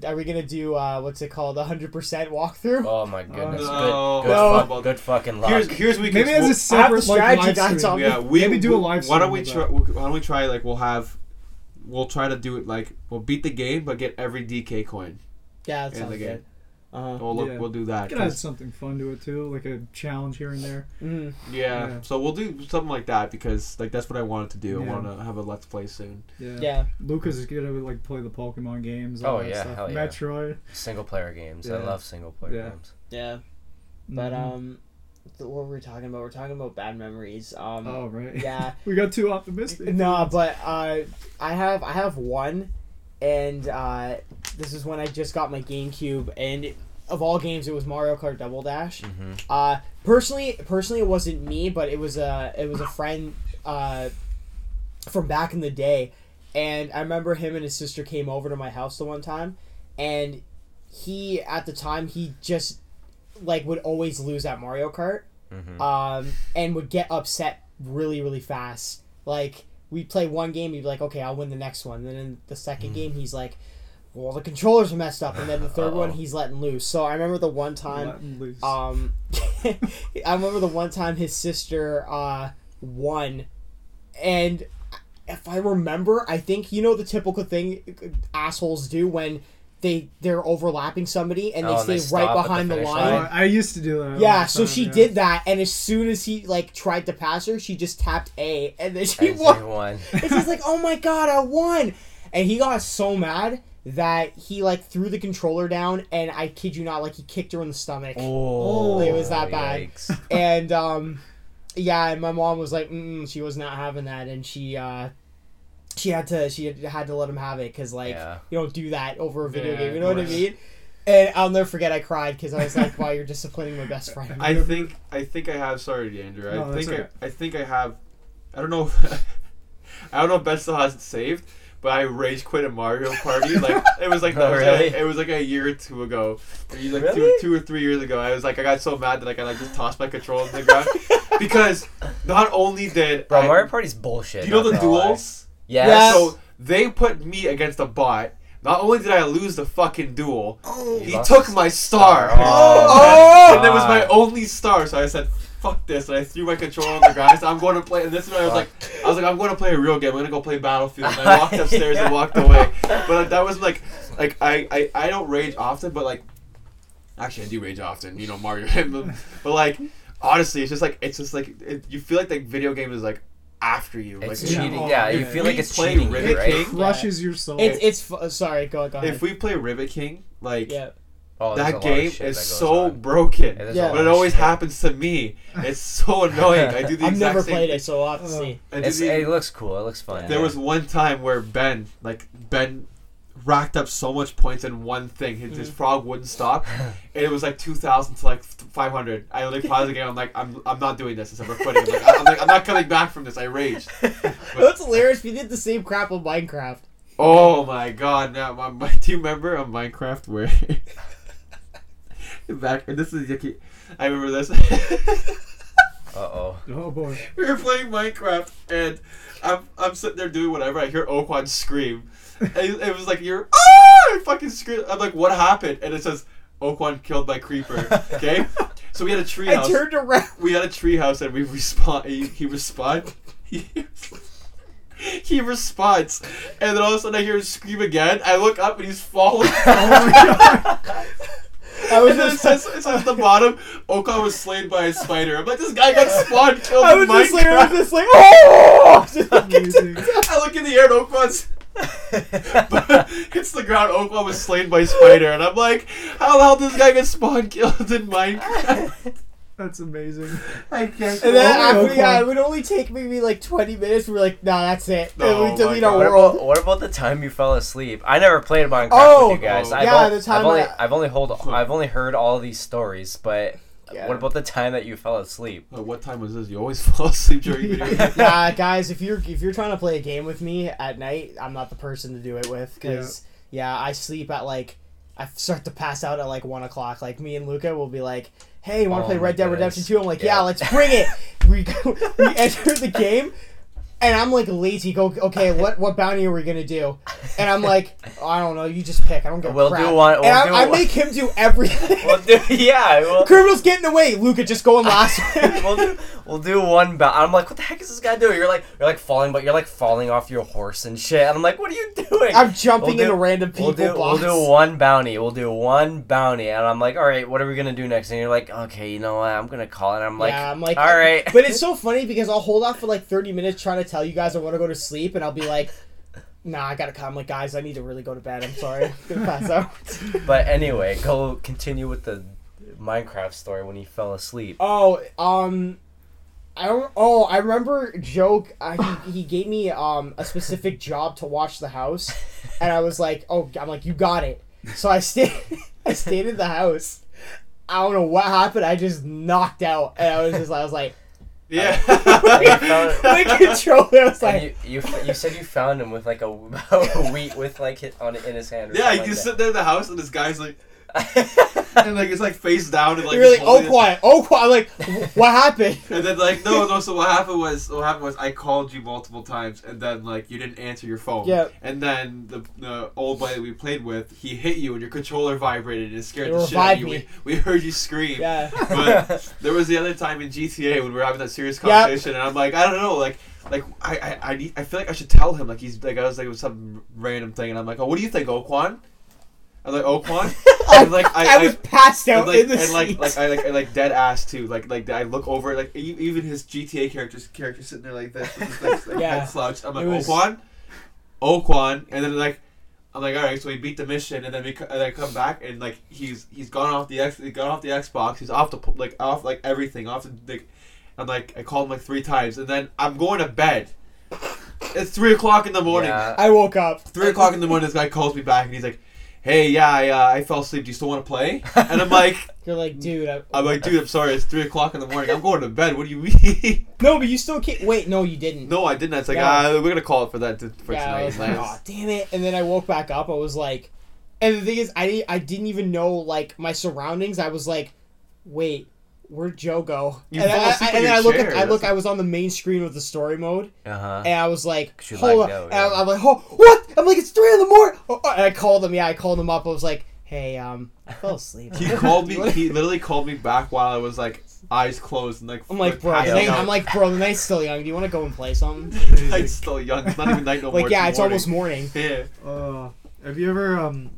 are we gonna do uh, what's it called? A hundred percent walkthrough. Oh my goodness. No. Good, good, No. fuck- good fucking luck. Here's here's we can Maybe as a separate the like strategy live guides stream. yeah we Maybe do a live Why don't stream we try? Why don't we try like we'll have. We'll try to do it like we'll beat the game, but get every DK coin. Yeah, that sounds the game. good. Uh-huh. We'll look, Yeah. we'll do that. Could add something fun to it too, like a challenge here and there. Mhm. yeah. Yeah. So we'll do something like that because like that's what I wanted to do. I want to have a let's play soon. Yeah. Yeah. Lucas is gonna like play the Pokemon games. Oh, yeah, stuff. hell yeah. Metroid. Single player games. I love single player Yeah. games. Yeah. But Mhm. um, th- what were we talking about? We're talking about bad memories. Um. Oh right. Yeah. we got too optimistic. No, but uh, I have I have one, and uh, this is when I just got my GameCube, and of all games, it was Mario Kart Double Dash. hmm Uh, personally, personally, it wasn't me, but it was a it was a friend uh, from back in the day, and I remember him and his sister came over to my house the one time, and he at the time he just like would always lose at Mario Kart, hmm um, and would get upset really really fast. Like we'd play one game, he'd be like, "Okay, I'll win the next one." And then in the 2nd game, he's like. Well, the controllers are messed up, and then the 3rd one Uh-oh. he's letting loose. So I remember the one time loose. um, I remember the one time his sister uh, won, and if I remember, I think you know the typical thing assholes do when they they're overlapping somebody and they Oh, and stay they right stop at the behind the, finish Oh, line. line. I used to do that. Yeah, so time, she yeah. did that, and as soon as he like tried to pass her, she just tapped A, and then she And won. she won. And he's like, "Oh my god, I won!" And he got so mad that he like threw the controller down, and I kid you not, like he kicked her in the stomach. Oh, It was that bad. yikes. and um yeah and my mom was like mm, she was not having that and she uh she had to she had, had to let him have it because like Yeah. you don't do that over a video Yeah, game you know what i mean and i'll never forget i cried because i was like wow you're disciplining my best friend I think I think I have. Sorry, Andrew. I No, that's think okay. I, I think I have. I don't know. If, I don't know if Ben still has it saved, but I rage quit a Mario Party. Like it was like Oh, was really? like, it was like a year or two ago. Maybe like two, Really? two or three years ago. I was like I got so mad that like I like just tossed my controller on the ground because not only did Bro, I, Mario Party's bullshit. do you know the duels? Yes. Yeah. So they put me against a bot. Not only did I lose the fucking duel, oh, he took my star. Oh, and it was my only star, so I said, "Fuck this!" And I threw my controller on the ground. I said, "I'm going to play." And this is when I was like, "I was like, I'm going to play a real game. I'm going to go play Battlefield." And I walked upstairs and walked away. But that was like, like I, I, I don't rage often, but like, actually, I do rage often. You know, Mario. but like, honestly, it's just like it's just like it, you feel like the video game is like after you. It's like Yeah. cheating. Oh, Yeah, you feel We like it's play cheating, Ribbit right? King. crushes your soul. it's it's fu- sorry go, go ahead if we play Ribbit King, like. yeah Oh, that game shit is that so on. broken. Yeah, Yeah. But it always shit. happens to me. It's so annoying. I do the i've exact never same played thing. it so i'll have to see It's, the- it looks cool. It looks fun. there was one time where Ben, like Ben, racked up so much points in one thing. His, Mm-hmm. his frog wouldn't stop. and it was like two thousand to like five hundred. I like paused the game. I'm like, I'm, I'm not doing this. I'm quitting. I'm like, I'm like, I'm not coming back from this. I raged. that's hilarious we did the same crap on minecraft Oh my god! Now, my, my, do you remember on Minecraft where back? And this is yucky. I remember this. Uh oh. oh boy. we were playing Minecraft, and I'm, I'm sitting there doing whatever. I hear Oquan scream. And it, it was like, you're, ah! I fucking scream. I'm like, what happened? And it says, Oquan killed by creeper. Okay? so we had a i treehouse. turned around We had a treehouse, and we respond. He, he respond. He, he responds, and then all of a sudden I hear him scream again. I look up, and he's falling. I was and then it just says, it says at the bottom, Oquan was slain by a spider. I'm like, this guy got spawned killed I was just like, I was just like, oh! Just like, I look in the air and Oquan's hits the ground. Oquan was slain by spider, and I'm like, how the hell did this guy get spawn killed in Minecraft? That's amazing. I can't. And then Oh, after, yeah, Oakland. it would only take maybe like 20 minutes. We're like, nah, that's it. Oh and we my delete God. our What world. about, what about the time you fell asleep? I never played Minecraft Oh, with you guys. oh. I've, Yeah, al- the time I've only I- I've only hold I've only heard all these stories, but Yeah. What about the time that you fell asleep? Uh, what time was this? You always fall asleep during video games. yeah, guys, if you're if you're trying to play a game with me at night, I'm not the person to do it with because yeah. I sleep at like I start to pass out at like one o'clock. Like me and Luca will be like, "Hey, you want to Oh play Red Dead goodness. Redemption 2? I'm like, "Yeah, Yeah. let's bring it." We we enter the game. And I'm like lazy. Go okay. What what bounty are we gonna do? And I'm like, I don't know. You just pick. I don't give We'll do crap. one- and we'll I, do I one. make him do everything. We'll do, yeah, we'll, Criminals getting away. Luca just going last. we'll do we'll do one bounty. I'm like, what the heck is this guy doing? You're like you're like falling, but you're like falling off your horse and shit. And I'm like, what are you doing? I'm jumping We'll do- into random people. We'll do, we'll do one bounty. We'll do one bounty, and I'm like, all right, what are we gonna do next? And you're like, okay, you know what? I'm gonna call it. I'm like, yeah, I'm like, all right. But it's so funny because I'll hold off for like 30 minutes trying to tell you guys I want to go to sleep, and I'll be like, nah, I gotta come. like, guys, I need to really go to bed. I'm sorry. I'm gonna pass out. But anyway, go continue with the Minecraft story when he fell asleep. Oh, um. I don't. Oh, I remember joke. Uh, he, he gave me um a specific job to watch the house, and I was like, "Oh, I'm like, you got it." So I stayed. I stayed in the house. I don't know what happened. I just knocked out, and I was just. I was like, Yeah. my controller was like, you, you you said you found him with like a, a wheat with like hit on in his hand. Yeah, you something like sit there in the house and this guy's like, that. And like it's like face down and like. You're just oh quiet, oh quiet. Like, what happened? And then like no no so what happened was what happened was I called you multiple times and then like you didn't answer your phone. Yeah. And then the, the old boy that we played with he hit you and your controller vibrated and it scared It the shit out of you. We, we heard you scream. Yeah. But there was the other time in GTA when we were having that serious Yep. conversation and I'm like I don't know like like I I I, need, I feel like I should tell him like he's like I was like it was some random thing and I'm like oh what do you think Oquan? I'm like Oquan. And like I, I, was passed out and like, in the and like, seat. like I like I like dead ass too. Like like I look over like e- even his GTA characters character sitting there like this, with his legs, like, Yeah. head slouched. I'm like It was- Oquan, Oquan, and then like I'm like all right, so we beat the mission, and then we and then I come back and like he's he's gone off the X, he gone off the Xbox, he's off the like off like everything off the like. I'm like I called him like three times, and then I'm going to bed. It's three o'clock in the morning. Yeah. I woke up. Three o'clock in the morning, this guy calls me back and he's like, "Hey, yeah, I, uh, I fell asleep. Do you still want to play?" And I'm like, You're like, dude. I, I'm like, dude, I'm sorry. It's three o'clock in the morning. I'm going to bed. What do you mean? no, but you still can't. Wait, no, you didn't. no, I didn't. It's like, Yeah. ah, we're gonna call it for that to, for yeah, tonight. I was like, oh, damn it. And then I woke back up. I was like, and the thing is, I didn't, I didn't even know like my surroundings. I was like, wait, where'd Joe go? You and fell I, I, in and then your I look, at, I look, I was on the main screen with the story mode, Uh huh. and I was like, 'Cause you hold on. out, And I- yeah. I'm like, oh, what? I'm like, it's three in the morning. Oh, oh, and I called him. Yeah, I called him up. I was like, hey, um, I fell asleep. He called me. He literally called me back while I was like eyes closed and like. I'm like, bro, the night. I'm like, bro, the night's still young. Do you want to go and play something? Night's still young. It's not even night no more. like, yeah, it's morning. almost morning. Yeah. Uh, have you ever um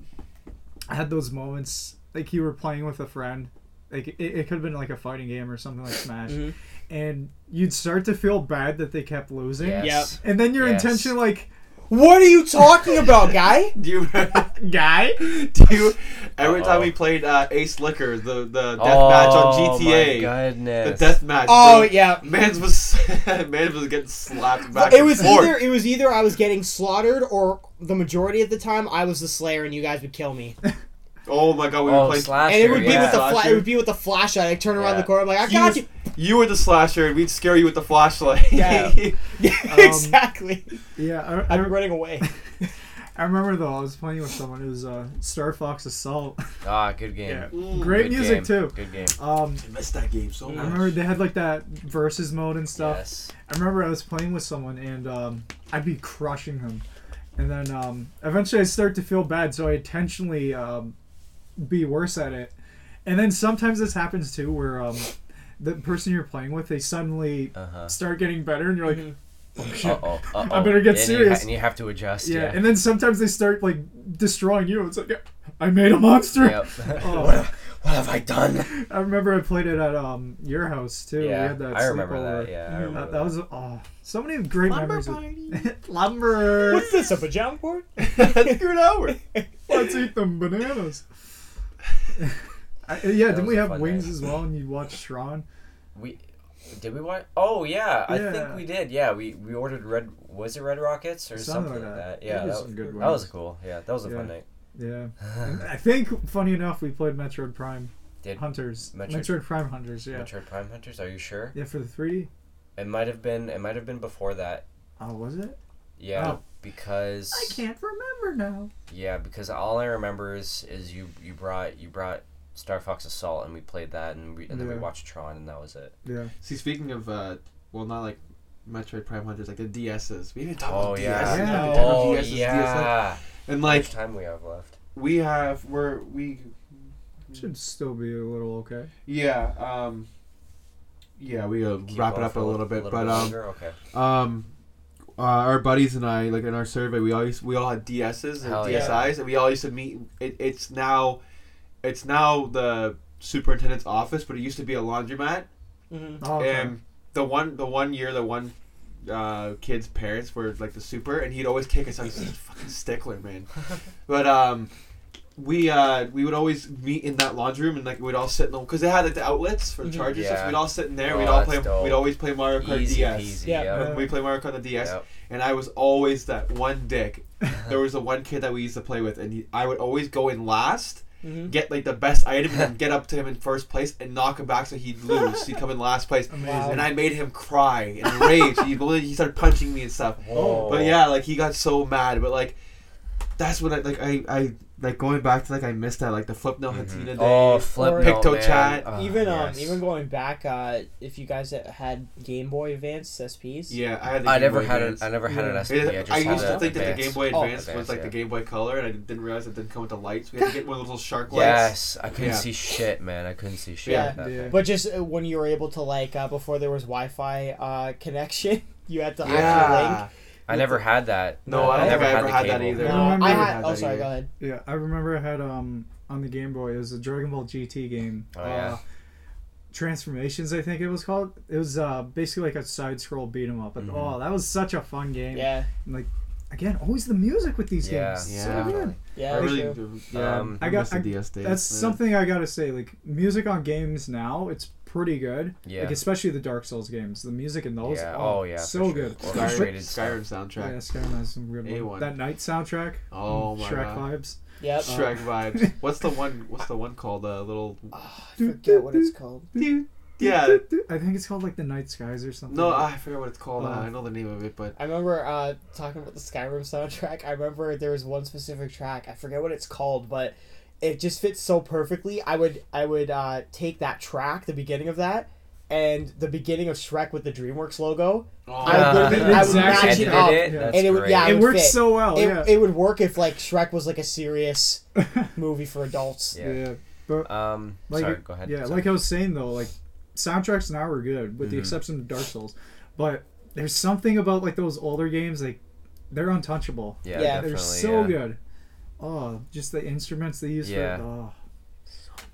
had those moments like you were playing with a friend? Like it, it could have been like a fighting game or something like Smash, Mhm. and you'd start to feel bad that they kept losing, Yes. and then your Yes. intention like What are you talking about, guy? Do you? guy. do you? Every time Uh-oh. we played uh, Ace Liquor, the the death oh, match on My GTA, the death match. Oh bro, yeah. Man's was Man's was getting slapped back. It and was forth. either it was either I was getting slaughtered or the majority of the time I was the slayer and you guys would kill me. Oh my god, we were Oh, playing. Slasher. And it would be yeah. with the fla- Slasher. it would be with the flashlight. I turn around Yeah. the corner, I'm like, I He got was- you. You were the slasher, and we'd scare you with the flashlight. Yeah. exactly. Yeah, I, I'd I, be running away. I remember though I was playing with someone. It was uh, Star Fox Assault. Ah, good game. Yeah. Mm, Great Good music game. too. Good game. Um, I missed that game so much. I remember they had like that versus mode and stuff. Yes. I remember I was playing with someone and um, I'd be crushing him, and then um, eventually I start to feel bad, so I intentionally um, be worse at it. And then sometimes this happens too, where um, the person you're playing with they suddenly Uh huh. start getting better, and you're like, Mhm. oh shit. Uh oh. Uh oh. I better get and You serious. ha- and you have to adjust. Yeah, Yeah. and then sometimes they start like destroying you. It's like I made a monster. Yep. Oh. what, have, what have I done? I remember I played it at um your house too. we Yeah, had that I remember that. Yeah, I remember That, that was oh, so many great Lumber memories. of- party. Lumber. What's this? A pajama board? Screw it over. Let's eat them bananas. I, yeah, didn't we have wings night. as well? And you watched Tron. We did we watch? Oh yeah, I think we did. Yeah, we we ordered red. Was it Red Rockets or Something something, like that. that? Yeah, that, good that was cool. Yeah, that was a Yeah. fun night. Yeah, I think funny enough, we played Metroid Prime Did Hunters. Metroid- Metroid, Prime Hunters. Yeah. Metroid Prime Hunters? Are you sure? Yeah, for the 3D. It might have been. It might have been before that. Oh, was it? Yeah, Oh. Because I can't remember now. yeah, because all I remember is is you you brought you brought Star Fox Assault and we played that and we, and then we watched Tron and that was it. Yeah. See, speaking of, uh, well, not like Metroid Prime Hunters, like the DSs. We didn't talk Oh about yeah. DSs. Yeah. Nintendo Oh DSs, DSs. yeah. And How much time we have left? we have, we're we, Should still be a little okay. yeah, um, yeah, we uh, wrap it going up for a little bit, but um, okay. um, uh, our buddies and I, like in our survey, we always we all had DSs and Hell DSIs, yeah. and we all used to meet. It, it's now, it's now the superintendent's office, but it used to be a laundromat. Mhm. Oh, okay. And the one the one year the one uh, kid's parents were like the super, and he'd always kick us out. He's such a fucking stickler, man. but um, we uh we would always meet in that laundry room, and like we'd all sit in the because they had like the outlets for the Mhm. chargers. So we'd all sit in there. Oh, we'd all play. dope. We'd always play Mario Kart Easy DS. peasy. Yeah. Yeah. And we play Mario Kart on the DS, Yep. and I was always that one dick. there was the one kid that we used to play with, and he, I would always go in last, Mhm. get like the best item, and get up to him in first place and knock him back so he'd lose. he'd come in last place. Amazing. And I made him cry and rage. he, he started punching me and stuff. Whoa. But yeah, like he got so mad. But like, that's when I like I I like going back to like I missed that like the flip no. Hatina days. Oh, flip Or- Picto man. chat. Oh, even um, yes. even going back, uh, if you guys had Game Boy Advance SPs, Yeah, I had. The I Game never Boy had Advance. an I never had an Yeah. SP. I, just I used to a think that the Game Boy Oh, Advance was like yeah. the Game Boy Color, and I didn't realize it didn't come with the lights. We had to get one of those little shark lights. Yes, I couldn't Yeah. see shit, man. I couldn't see shit. Yeah. Yeah. but just uh, when you were able to like uh, before there was Wi-Fi uh, connection, you had to actually link. Yeah. I never had that. No, I don't never think I ever had that cable. either. I No, remember I I had. had Oh, sorry. either. Go ahead. Yeah, I remember I had um on the Game Boy. It was a Dragon Ball GT game. Oh, yeah. Uh, Transformations, I think it was called. It was uh basically like a side scroll beat 'em up. But Mhm. oh, that was such a fun game. Yeah, Like, Again, always the music with these Yeah, games. yeah. So good. yeah. I that's really do. Yeah, Um, I, I got- I- DS days. That's man. something I gotta say. Like music on games now, it's pretty good. Yeah. Like especially the Dark Souls games. The music in those, Yeah. oh, Oh, yeah, so sure. good. Or Skyrim, Orchestrated. Skyrim soundtrack. Yeah, Skyrim has some good A1. one. That night soundtrack. Oh my Shrek god. vibes. Yep. Shrek uh, vibes. What's the one? What's the one called? The little. Oh, I forget what it's called. Yeah. I think it's called like the Night Skies or something. No, I forget what it's called. Oh. I uh, know the name of it, but I remember uh, talking about the Skyrim soundtrack. I remember there was one specific track. I forget what it's called, but it just fits so perfectly. I would I would uh, take that track, the beginning of that, and the beginning of Shrek with the DreamWorks logo, oh, I would literally- I would Exactly. match it up, it? Yeah. And it would great. yeah, it would works fit. so well. It, yeah. it would work if like Shrek was like a serious movie for adults. Yeah. yeah. But Um, like sorry, go ahead. yeah, Sorry. like I was saying though, like soundtracks now are good with the Mhm. exception of Dark Souls, but there's something about like those older games like they're untouchable. yeah, Yeah. definitely. they're so yeah. good. Oh, just the instruments they use Yeah. for oh.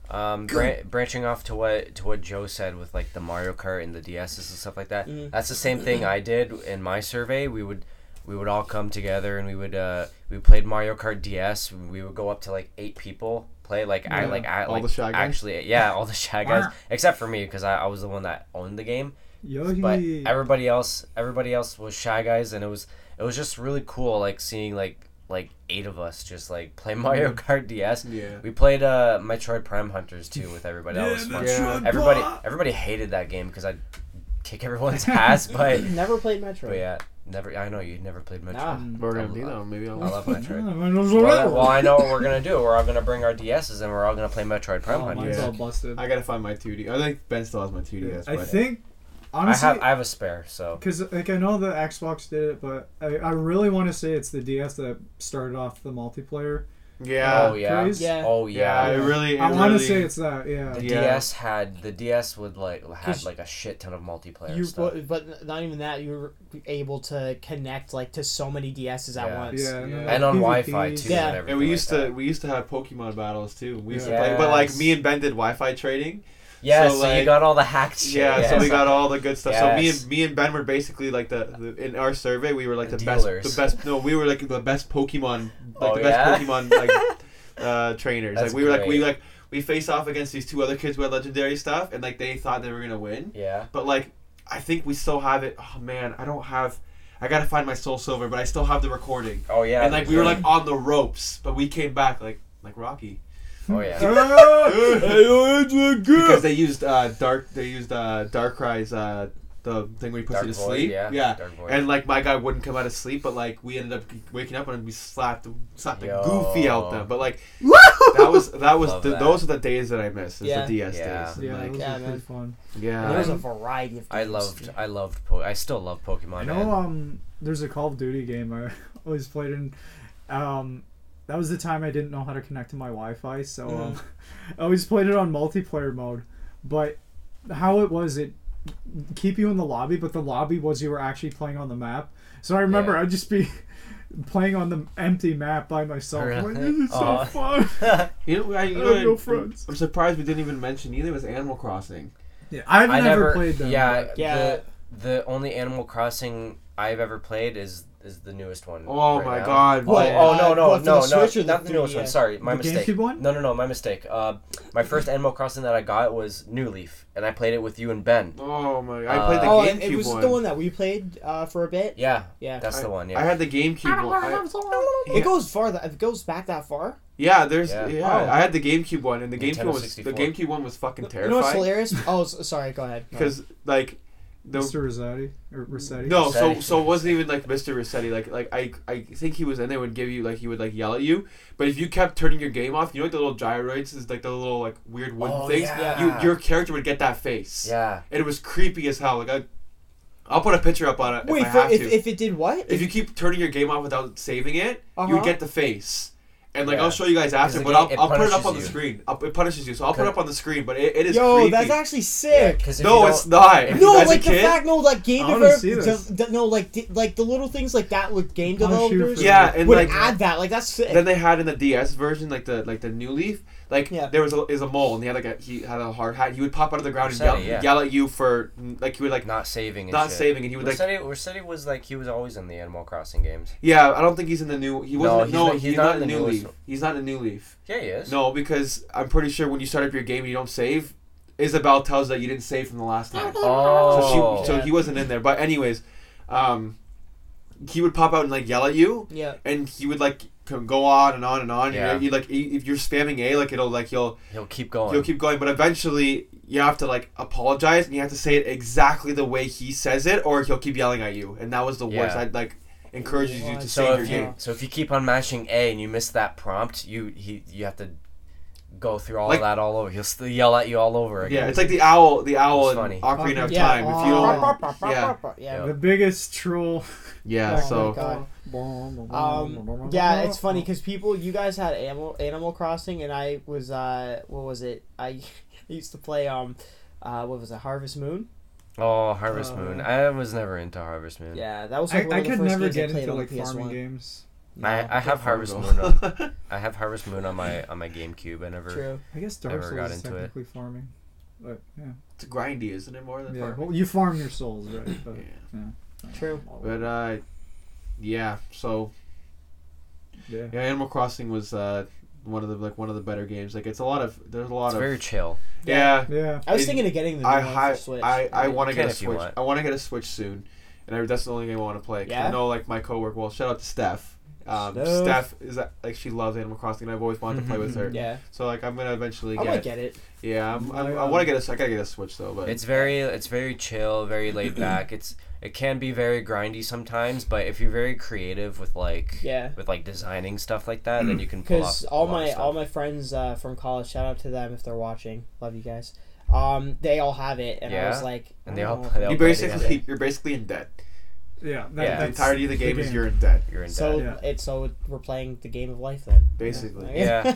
Um, bran- branching off to what to what Joe said with like the Mario Kart and the DSs and stuff like that. Mhm. That's the same thing I did in my survey. We would we would all come together and we would uh we played Mario Kart DS. We would go up to like eight people play like I like I All like the shy guys? actually yeah all the shy guys except for me because I, I was the one that owned the game. Yogi. But everybody else everybody else was shy guys and it was it was just really cool like seeing like like eight of us just like play Mario Kart DS. yeah. We played uh Metroid Prime Hunters too with everybody. That was fun. Yeah. Everybody everybody hated that game because I'd kick everyone's ass, but Never played Metro. but yeah, never. I know you never played Metroid. Nah. We're gonna do that. Maybe I'll. I love Metroid. well, Well, well, I know what we're gonna do. We're all gonna bring our DSs and we're all gonna play Metroid Prime oh, Hunters. mine's all busted. I gotta find my 2D. I think Ben still has my 2DS. I but think I honestly, have I have a spare, so because like I know the Xbox did it, but I, I really want to say it's the DS that started off the multiplayer. yeah. oh yeah, craze? Yeah. oh Yeah, yeah. it really. It I want to say it's that. Yeah. The Yeah. DS had the DS would like had 'Cause like a shit ton of multiplayer You, stuff. but, but not even that. You were able to connect like to so many DSs at Yeah. once. Yeah, and, then, Yeah. like, and on PvPs. Wi-Fi too. Yeah. And, everything And we like used that. to we used to have Pokemon battles too. We used Yeah. to play, but like me and Ben did Wi-Fi trading. Yeah, so, so, you got all the hacked shit. Yeah, so we got all the good stuff. So me and me and Ben were basically like the, the in our survey we were like the, The best the best no we were like the best Pokemon like Oh, the best yeah? Pokemon like uh, trainers. That's like we were like we great. like we faced off against these two other kids who had legendary stuff and like they thought they were gonna win. Yeah. But like I think we still have it. Oh man, I don't have. I gotta find my Soul Silver, but I still have the recording. Oh yeah. and like we were like on the ropes, but we came back like like Rocky. Oh yeah. because they used uh, dark. They used uh, Darkrai's uh, the thing where he puts Dark you to Void, sleep. yeah. Dark And like my guy wouldn't come out of sleep, but like we ended up waking up and we slapped slapped the goofy out them. But like that was that was the, that. those are the days that I miss. Is Yeah. the DS Yeah. days. Yeah, Like, those Yeah, were fun. yeah. And there was a variety of. I loved I loved po- I still love Pokemon. I man. know um there's a Call of Duty game I always played in um that was the time I didn't know how to connect to my Wi-Fi, so um, I always played it on multiplayer mode. But how it was, it keep you in the lobby, but the lobby was you were actually playing on the map. So I remember Yeah. I'd just be playing on the empty map by myself. I'm like, this is so fun. You know, I, you I know, have no I'm- friends. I'm surprised we didn't even mention either was Animal Crossing. Yeah, I've I never, never played them. Yeah, but- Yeah. The, the only Animal Crossing I've ever played is is the newest one. Oh right my now. god! What? Oh, oh no Uh, no what, for no no Switch or the not the newest one. Sorry, my The mistake. GameCube one? No no no my mistake. Uh, my first Animal Crossing that I got was New Leaf, and I played it with you and Ben. Oh my! I Uh, played the Oh, GameCube and it was one. the one that we played uh, for a bit. Yeah, Yeah. that's I, the one. Yeah, I had the GameCube one. I- It goes far. That it goes back that far. yeah, there's Yeah. yeah. Oh. I had the GameCube one, and the GameCube Nintendo one was the GameCube one was fucking terrifying. You know what's hilarious? Oh, sorry. Go ahead. Because like the Mr. Rossetti or Rossetti. No, so Rossetti. so it wasn't even like Mr. Rossetti. Like like I I think he was in there would give you like he would like yell at you. But if you kept turning your game off, you know like the little gyroids is like the little like weird wooden Oh, things. yeah. You your character would get that face. yeah. And it was creepy as hell. Like I, I'll put a picture up on it Wait, if I for, have if, to. if it did what? if you keep turning your game off without saving it, Uh-huh. you would get the face. And like Yeah. I'll show you guys after, but I'll, I'll put it up on the you. screen. I'll, it punishes you, so I'll put it up on the screen. But it, it is Yo, creepy. that's actually Yeah, sick. 'cause if no, it's don't- not. no, like the kid- fact, no, like game I wanna see developers, this. no, like di- like the little things like that with game developers. Yeah, and would like add that. Like that's sick. then they had in the DS version, like the like the new Leaf, like Yeah. there was a is a mole and he had like a he had a hard hat. He would pop out of the ground and yell, yeah. yell at you for like he would like Not saving. And not shit. saving and he would like Rossetti, Rossetti was like he was always in the Animal Crossing games. yeah. I don't think he's in the new. He wasn't. he's No, not- he's, he's not, not in in the the new newest Leaf. He's not in new Leaf. Yeah, he is. No, because I'm pretty sure when you start up your game and you don't save, Isabelle tells that you didn't save from the last time. Oh. So she so Yeah. he wasn't in there. But anyways, um, he would pop out and like yell at you, yeah. and he would like c- go on and on and on. Yeah. You, you like if you're spamming A, like it'll like you'll He'll keep going. You'll keep going, but eventually you have to like apologize and you have to say it exactly the way he says it, or he'll keep yelling at you. And that was the worst. Yeah. I'd like encourages you to so save your if you game. so if you keep on mashing A and you miss that prompt, you he you have to go through all Like- that all over. He'll still yell at you all over again. Yeah, it's like the owl, the owl It's in funny. Ocarina of Yeah. Time. If you yeah. yeah. The biggest troll. yeah. Oh so Um, yeah, it's funny because people, you guys had Animal Animal Crossing, and I was, uh, what was it? I used to play, um, uh, what was it, Harvest Moon? Oh, Harvest Uh, Moon. I was never into Harvest Moon. Yeah, that was I, like one I of the could first never games I get played into like farming PS1. games. I, I have Harvest Moon. On, I have Harvest Moon on my on my GameCube. I never. True. I guess Dark Never Souls got is into it. technically farming. But yeah, it's grindy, isn't it? More than yeah. farming? Well, you farm your souls, right? But, Yeah. True. But uh, yeah. So yeah. yeah, Animal Crossing was uh one of the like one of the better games. Like it's a lot of there's a lot It's of very chill. yeah. Yeah. I was It- thinking of getting the new I one hi- Switch. I, I mean, want to get a if you Switch. I want to get a Switch soon, and I, that's the only game I want to play. Yeah? I know like my coworker. Well, shout out to Steph. Um, Steph. Steph is that, like she loves Animal Crossing, and I've always wanted to play with her. Yeah, So like I'm gonna eventually I get. might get it. Yeah, I'm, I'm, I, I want to get a. I gotta get a Switch though, but It's very it's very chill, very laid back. It's it can be very grindy sometimes, but if you're very creative with like Yeah. with like designing stuff like that, then you can pull off Because all a lot of my stuff. all my friends uh, from college, shout out to them if they're watching. Love you guys. Um, they all have it, and I Yeah? was like, And they all know if they all you play basically that. you're basically in debt. Yeah. That, Yeah. The entirety of the game is game. you're in debt, you're in So debt. Yeah. it's so we're playing the game of life then. basically. Yeah.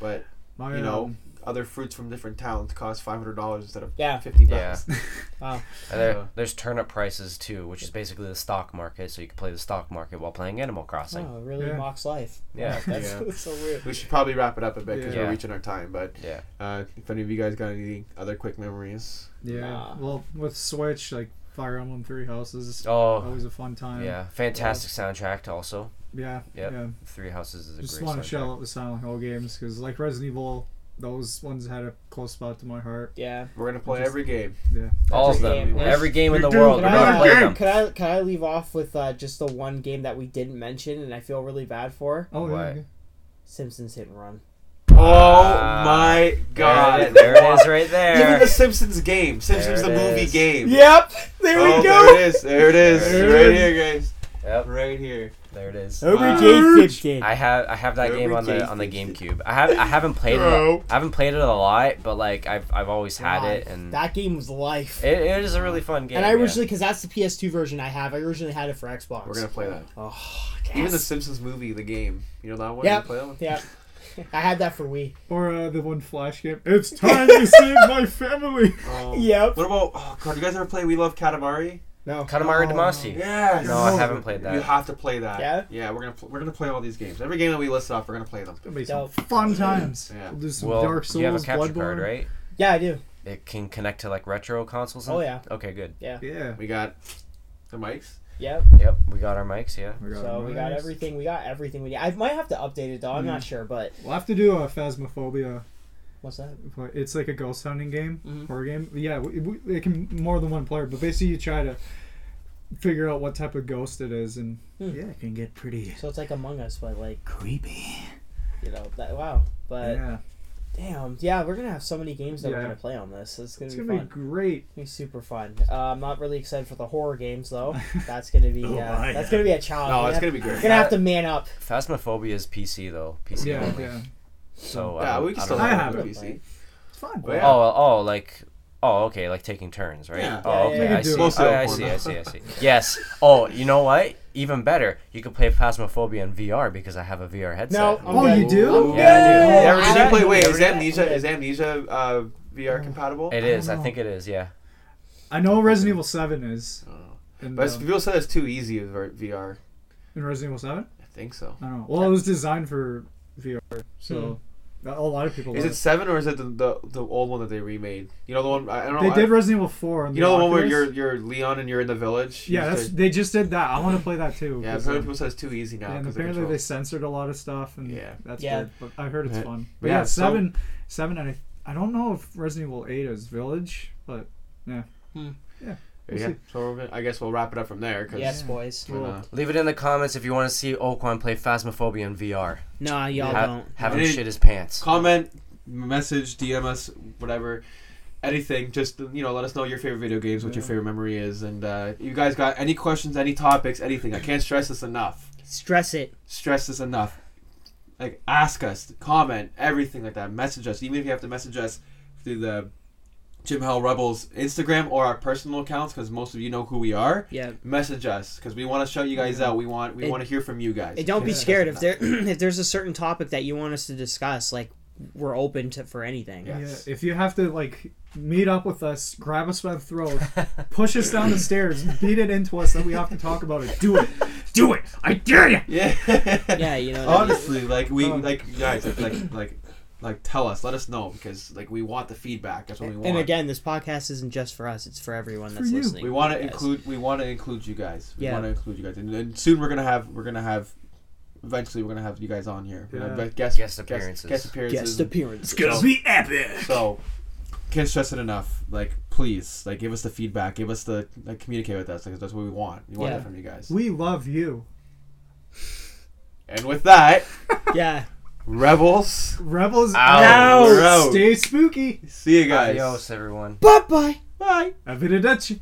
But My, you know, um, other fruits from different towns cost five hundred dollars instead of yeah. fifty Yeah. bucks. Wow. And there, So- there's turnip prices too, which is basically the stock market. So you can play the stock market while playing Animal Crossing. Wow, it really Yeah. mocks life. Yeah. That's, Yeah. that's so weird. we should probably wrap it up a bit because Yeah. we're reaching our time. But Yeah. uh, if any of you guys got any other quick memories, yeah. Nah. Well, with Switch, like Fire Emblem Three Houses, Oh, always a fun time. yeah. Fantastic soundtrack also. Yeah. Yep. Yeah. Three Houses is a Just great want to shout out the Silent Hill games because, like Resident Evil, those ones had a close spot to my heart. Yeah. we're gonna play Just- every game. Yeah. All of them. game. Every game in the Dude, world. Could We're Another gonna I, play them. could I could I leave off with uh, just the one game that we didn't mention and I feel really bad for? Oh, yeah. What? okay. Simpsons Hit and Run. Oh my god! There it is, right there. Even the Simpsons game, Simpsons the it movie is. game. Yep. There oh, we go. there it is. There it is. There right it here, guys. Yep, Right here. there it is. Over Wow. Jade Fifteen. I have I have that Every game on the on the GameCube. I have I haven't played it. I haven't played it a lot, but like I've I've always had God, it, and that game was life. it, it is a really fun game. and I originally, because that's the PS2 version I have, I originally had it for Xbox. We're gonna play that. Oh, Even the. Simpsons movie, the game. You know that one? Yep. You play that one? Yeah. I had that for Wii. Or uh, the one Flash game. It's time to save my family. Um, Yep. What about? Oh god, you guys ever play We Love Katamari? No. Katamari Oh, Damacy. Yeah. No, I haven't played that. You have to play that. Yeah? Yeah, we're gonna pl- we're gonna play all these games. Every game that we list off, we're gonna play them. It's gonna be some Dope. fun times. Yeah. We'll do some Well, Dark Souls, you have a capture Bloodborne. card, right? Yeah, I do. It can connect to like retro consoles. and- Oh, yeah. Okay, good. Yeah. Yeah. We got the mics. Yep. Yep, we got our mics. Yeah. We got So we got everything. We got everything we need. I might have to update it though. I'm Mm. not sure, but We'll have to do a Phasmophobia. what's that? It's like a ghost hunting game, Mhm. horror game. Yeah, we, we, it can more than one player, but basically you try to figure out what type of ghost it is, and Hmm. yeah, it can get pretty So it's like Among Us, but like creepy. you know that. Wow. But yeah, damn, yeah, we're gonna have so many games that we're gonna play on this. It's gonna it's be gonna fun. be great. It's gonna be super fun. Uh, I'm not really excited for the horror games though. That's gonna be Oh, uh, I that's am. gonna be a challenge. No, We're it's gonna gonna be have, great. gonna have to man up. Phasmophobia is PC though. PC Yeah, only. yeah, So Yeah, don't- we can I still don't I have it. it. PC. it's fun. Well, yeah. Oh, oh, like, oh, okay, like taking turns, right? Yeah. Oh, okay, yeah, yeah. I see. We I, it. I see. I see. I see. Yes. Oh, you know what? Even better, you can play Phasmophobia in VR because I have a VR headset. No, I'm Oh, good. you do? I'm Yeah, I do. good. You ever Did you play? Wait, is. Amnesia is. Amnesia uh, VR compatible? It is. I I think it is. Yeah. I know Resident Evil Seven is. Oh. In, But uh, people said it's too easy with VR. in Resident Evil Seven. I think so. I don't know. Well, it was designed for VR, so a lot of people. Is love it seven or is it the, the the old one that they remade? You know the one I I don't know. They I- did Resident Evil Four. on you know the one where you're you're Leon and you're in the village. Yeah, that's they just did that. I want to play that too. yeah. 'cause, Apparently people said it's too easy now. And and 'cause of apparently they censored a lot of stuff, and Yeah. that's Yeah. good. But I heard it's Right. fun. But But yeah, yeah, so- seven, seven, and I, I don't know if Resident Evil Eight is Village, but we'll yeah. Hmm. See. So we're gonna, I guess we'll wrap it up from there. Cause Yes, boys. we're gonna- Leave it in the comments if you want to see Oquan play Phasmophobia in VR. No, y'all Ha- don't. have him shit his pants. comment, message, DM us, whatever, anything. Just you know, let us know your favorite video games, what your favorite memory is, and uh, you guys got any questions, any topics, anything. I can't stress this enough. Stress it. Stress this enough. Like ask us, comment, everything like that. Message us, even if you have to message us through the Jim Hell Rebels Instagram or our personal accounts, because most of you know who we are. Yeah. Message us because we want to shout you guys out. We want we want to hear from you guys. And don't be scared if there if there's a certain topic that you want us to discuss. Like we're open to for anything. Yeah. yeah, if you have to like meet up with us, grab us by the throat, push us down the stairs, beat it into us that we have to talk about it. Do it, do it! I dare you! Yeah. Yeah, you know. what I mean? Honestly, like we Oh. like guys like like like like tell us, let us know because like we want the feedback. That's what we want. And again, this podcast isn't just for us; it's for everyone that's you. listening. we want to include we want to include you guys. We Yeah. want to include you guys, and, and soon we're gonna have we're gonna have. Eventually, we're gonna have you guys on here. We're gonna Yeah. have guest Guest appearances. Guest, appearances. guest appearance. gonna be epic. So, can't stress it enough. Like, please, like, give us the feedback. Give us the like, communicate with us. Like, that's what we want. We want Yeah. that from you guys. We love you, And with that, Yeah. Rebels. rebels. Out. out. We're out. Stay spooky. See you guys. Adios, everyone. Bye bye. Bye. Arrivederci.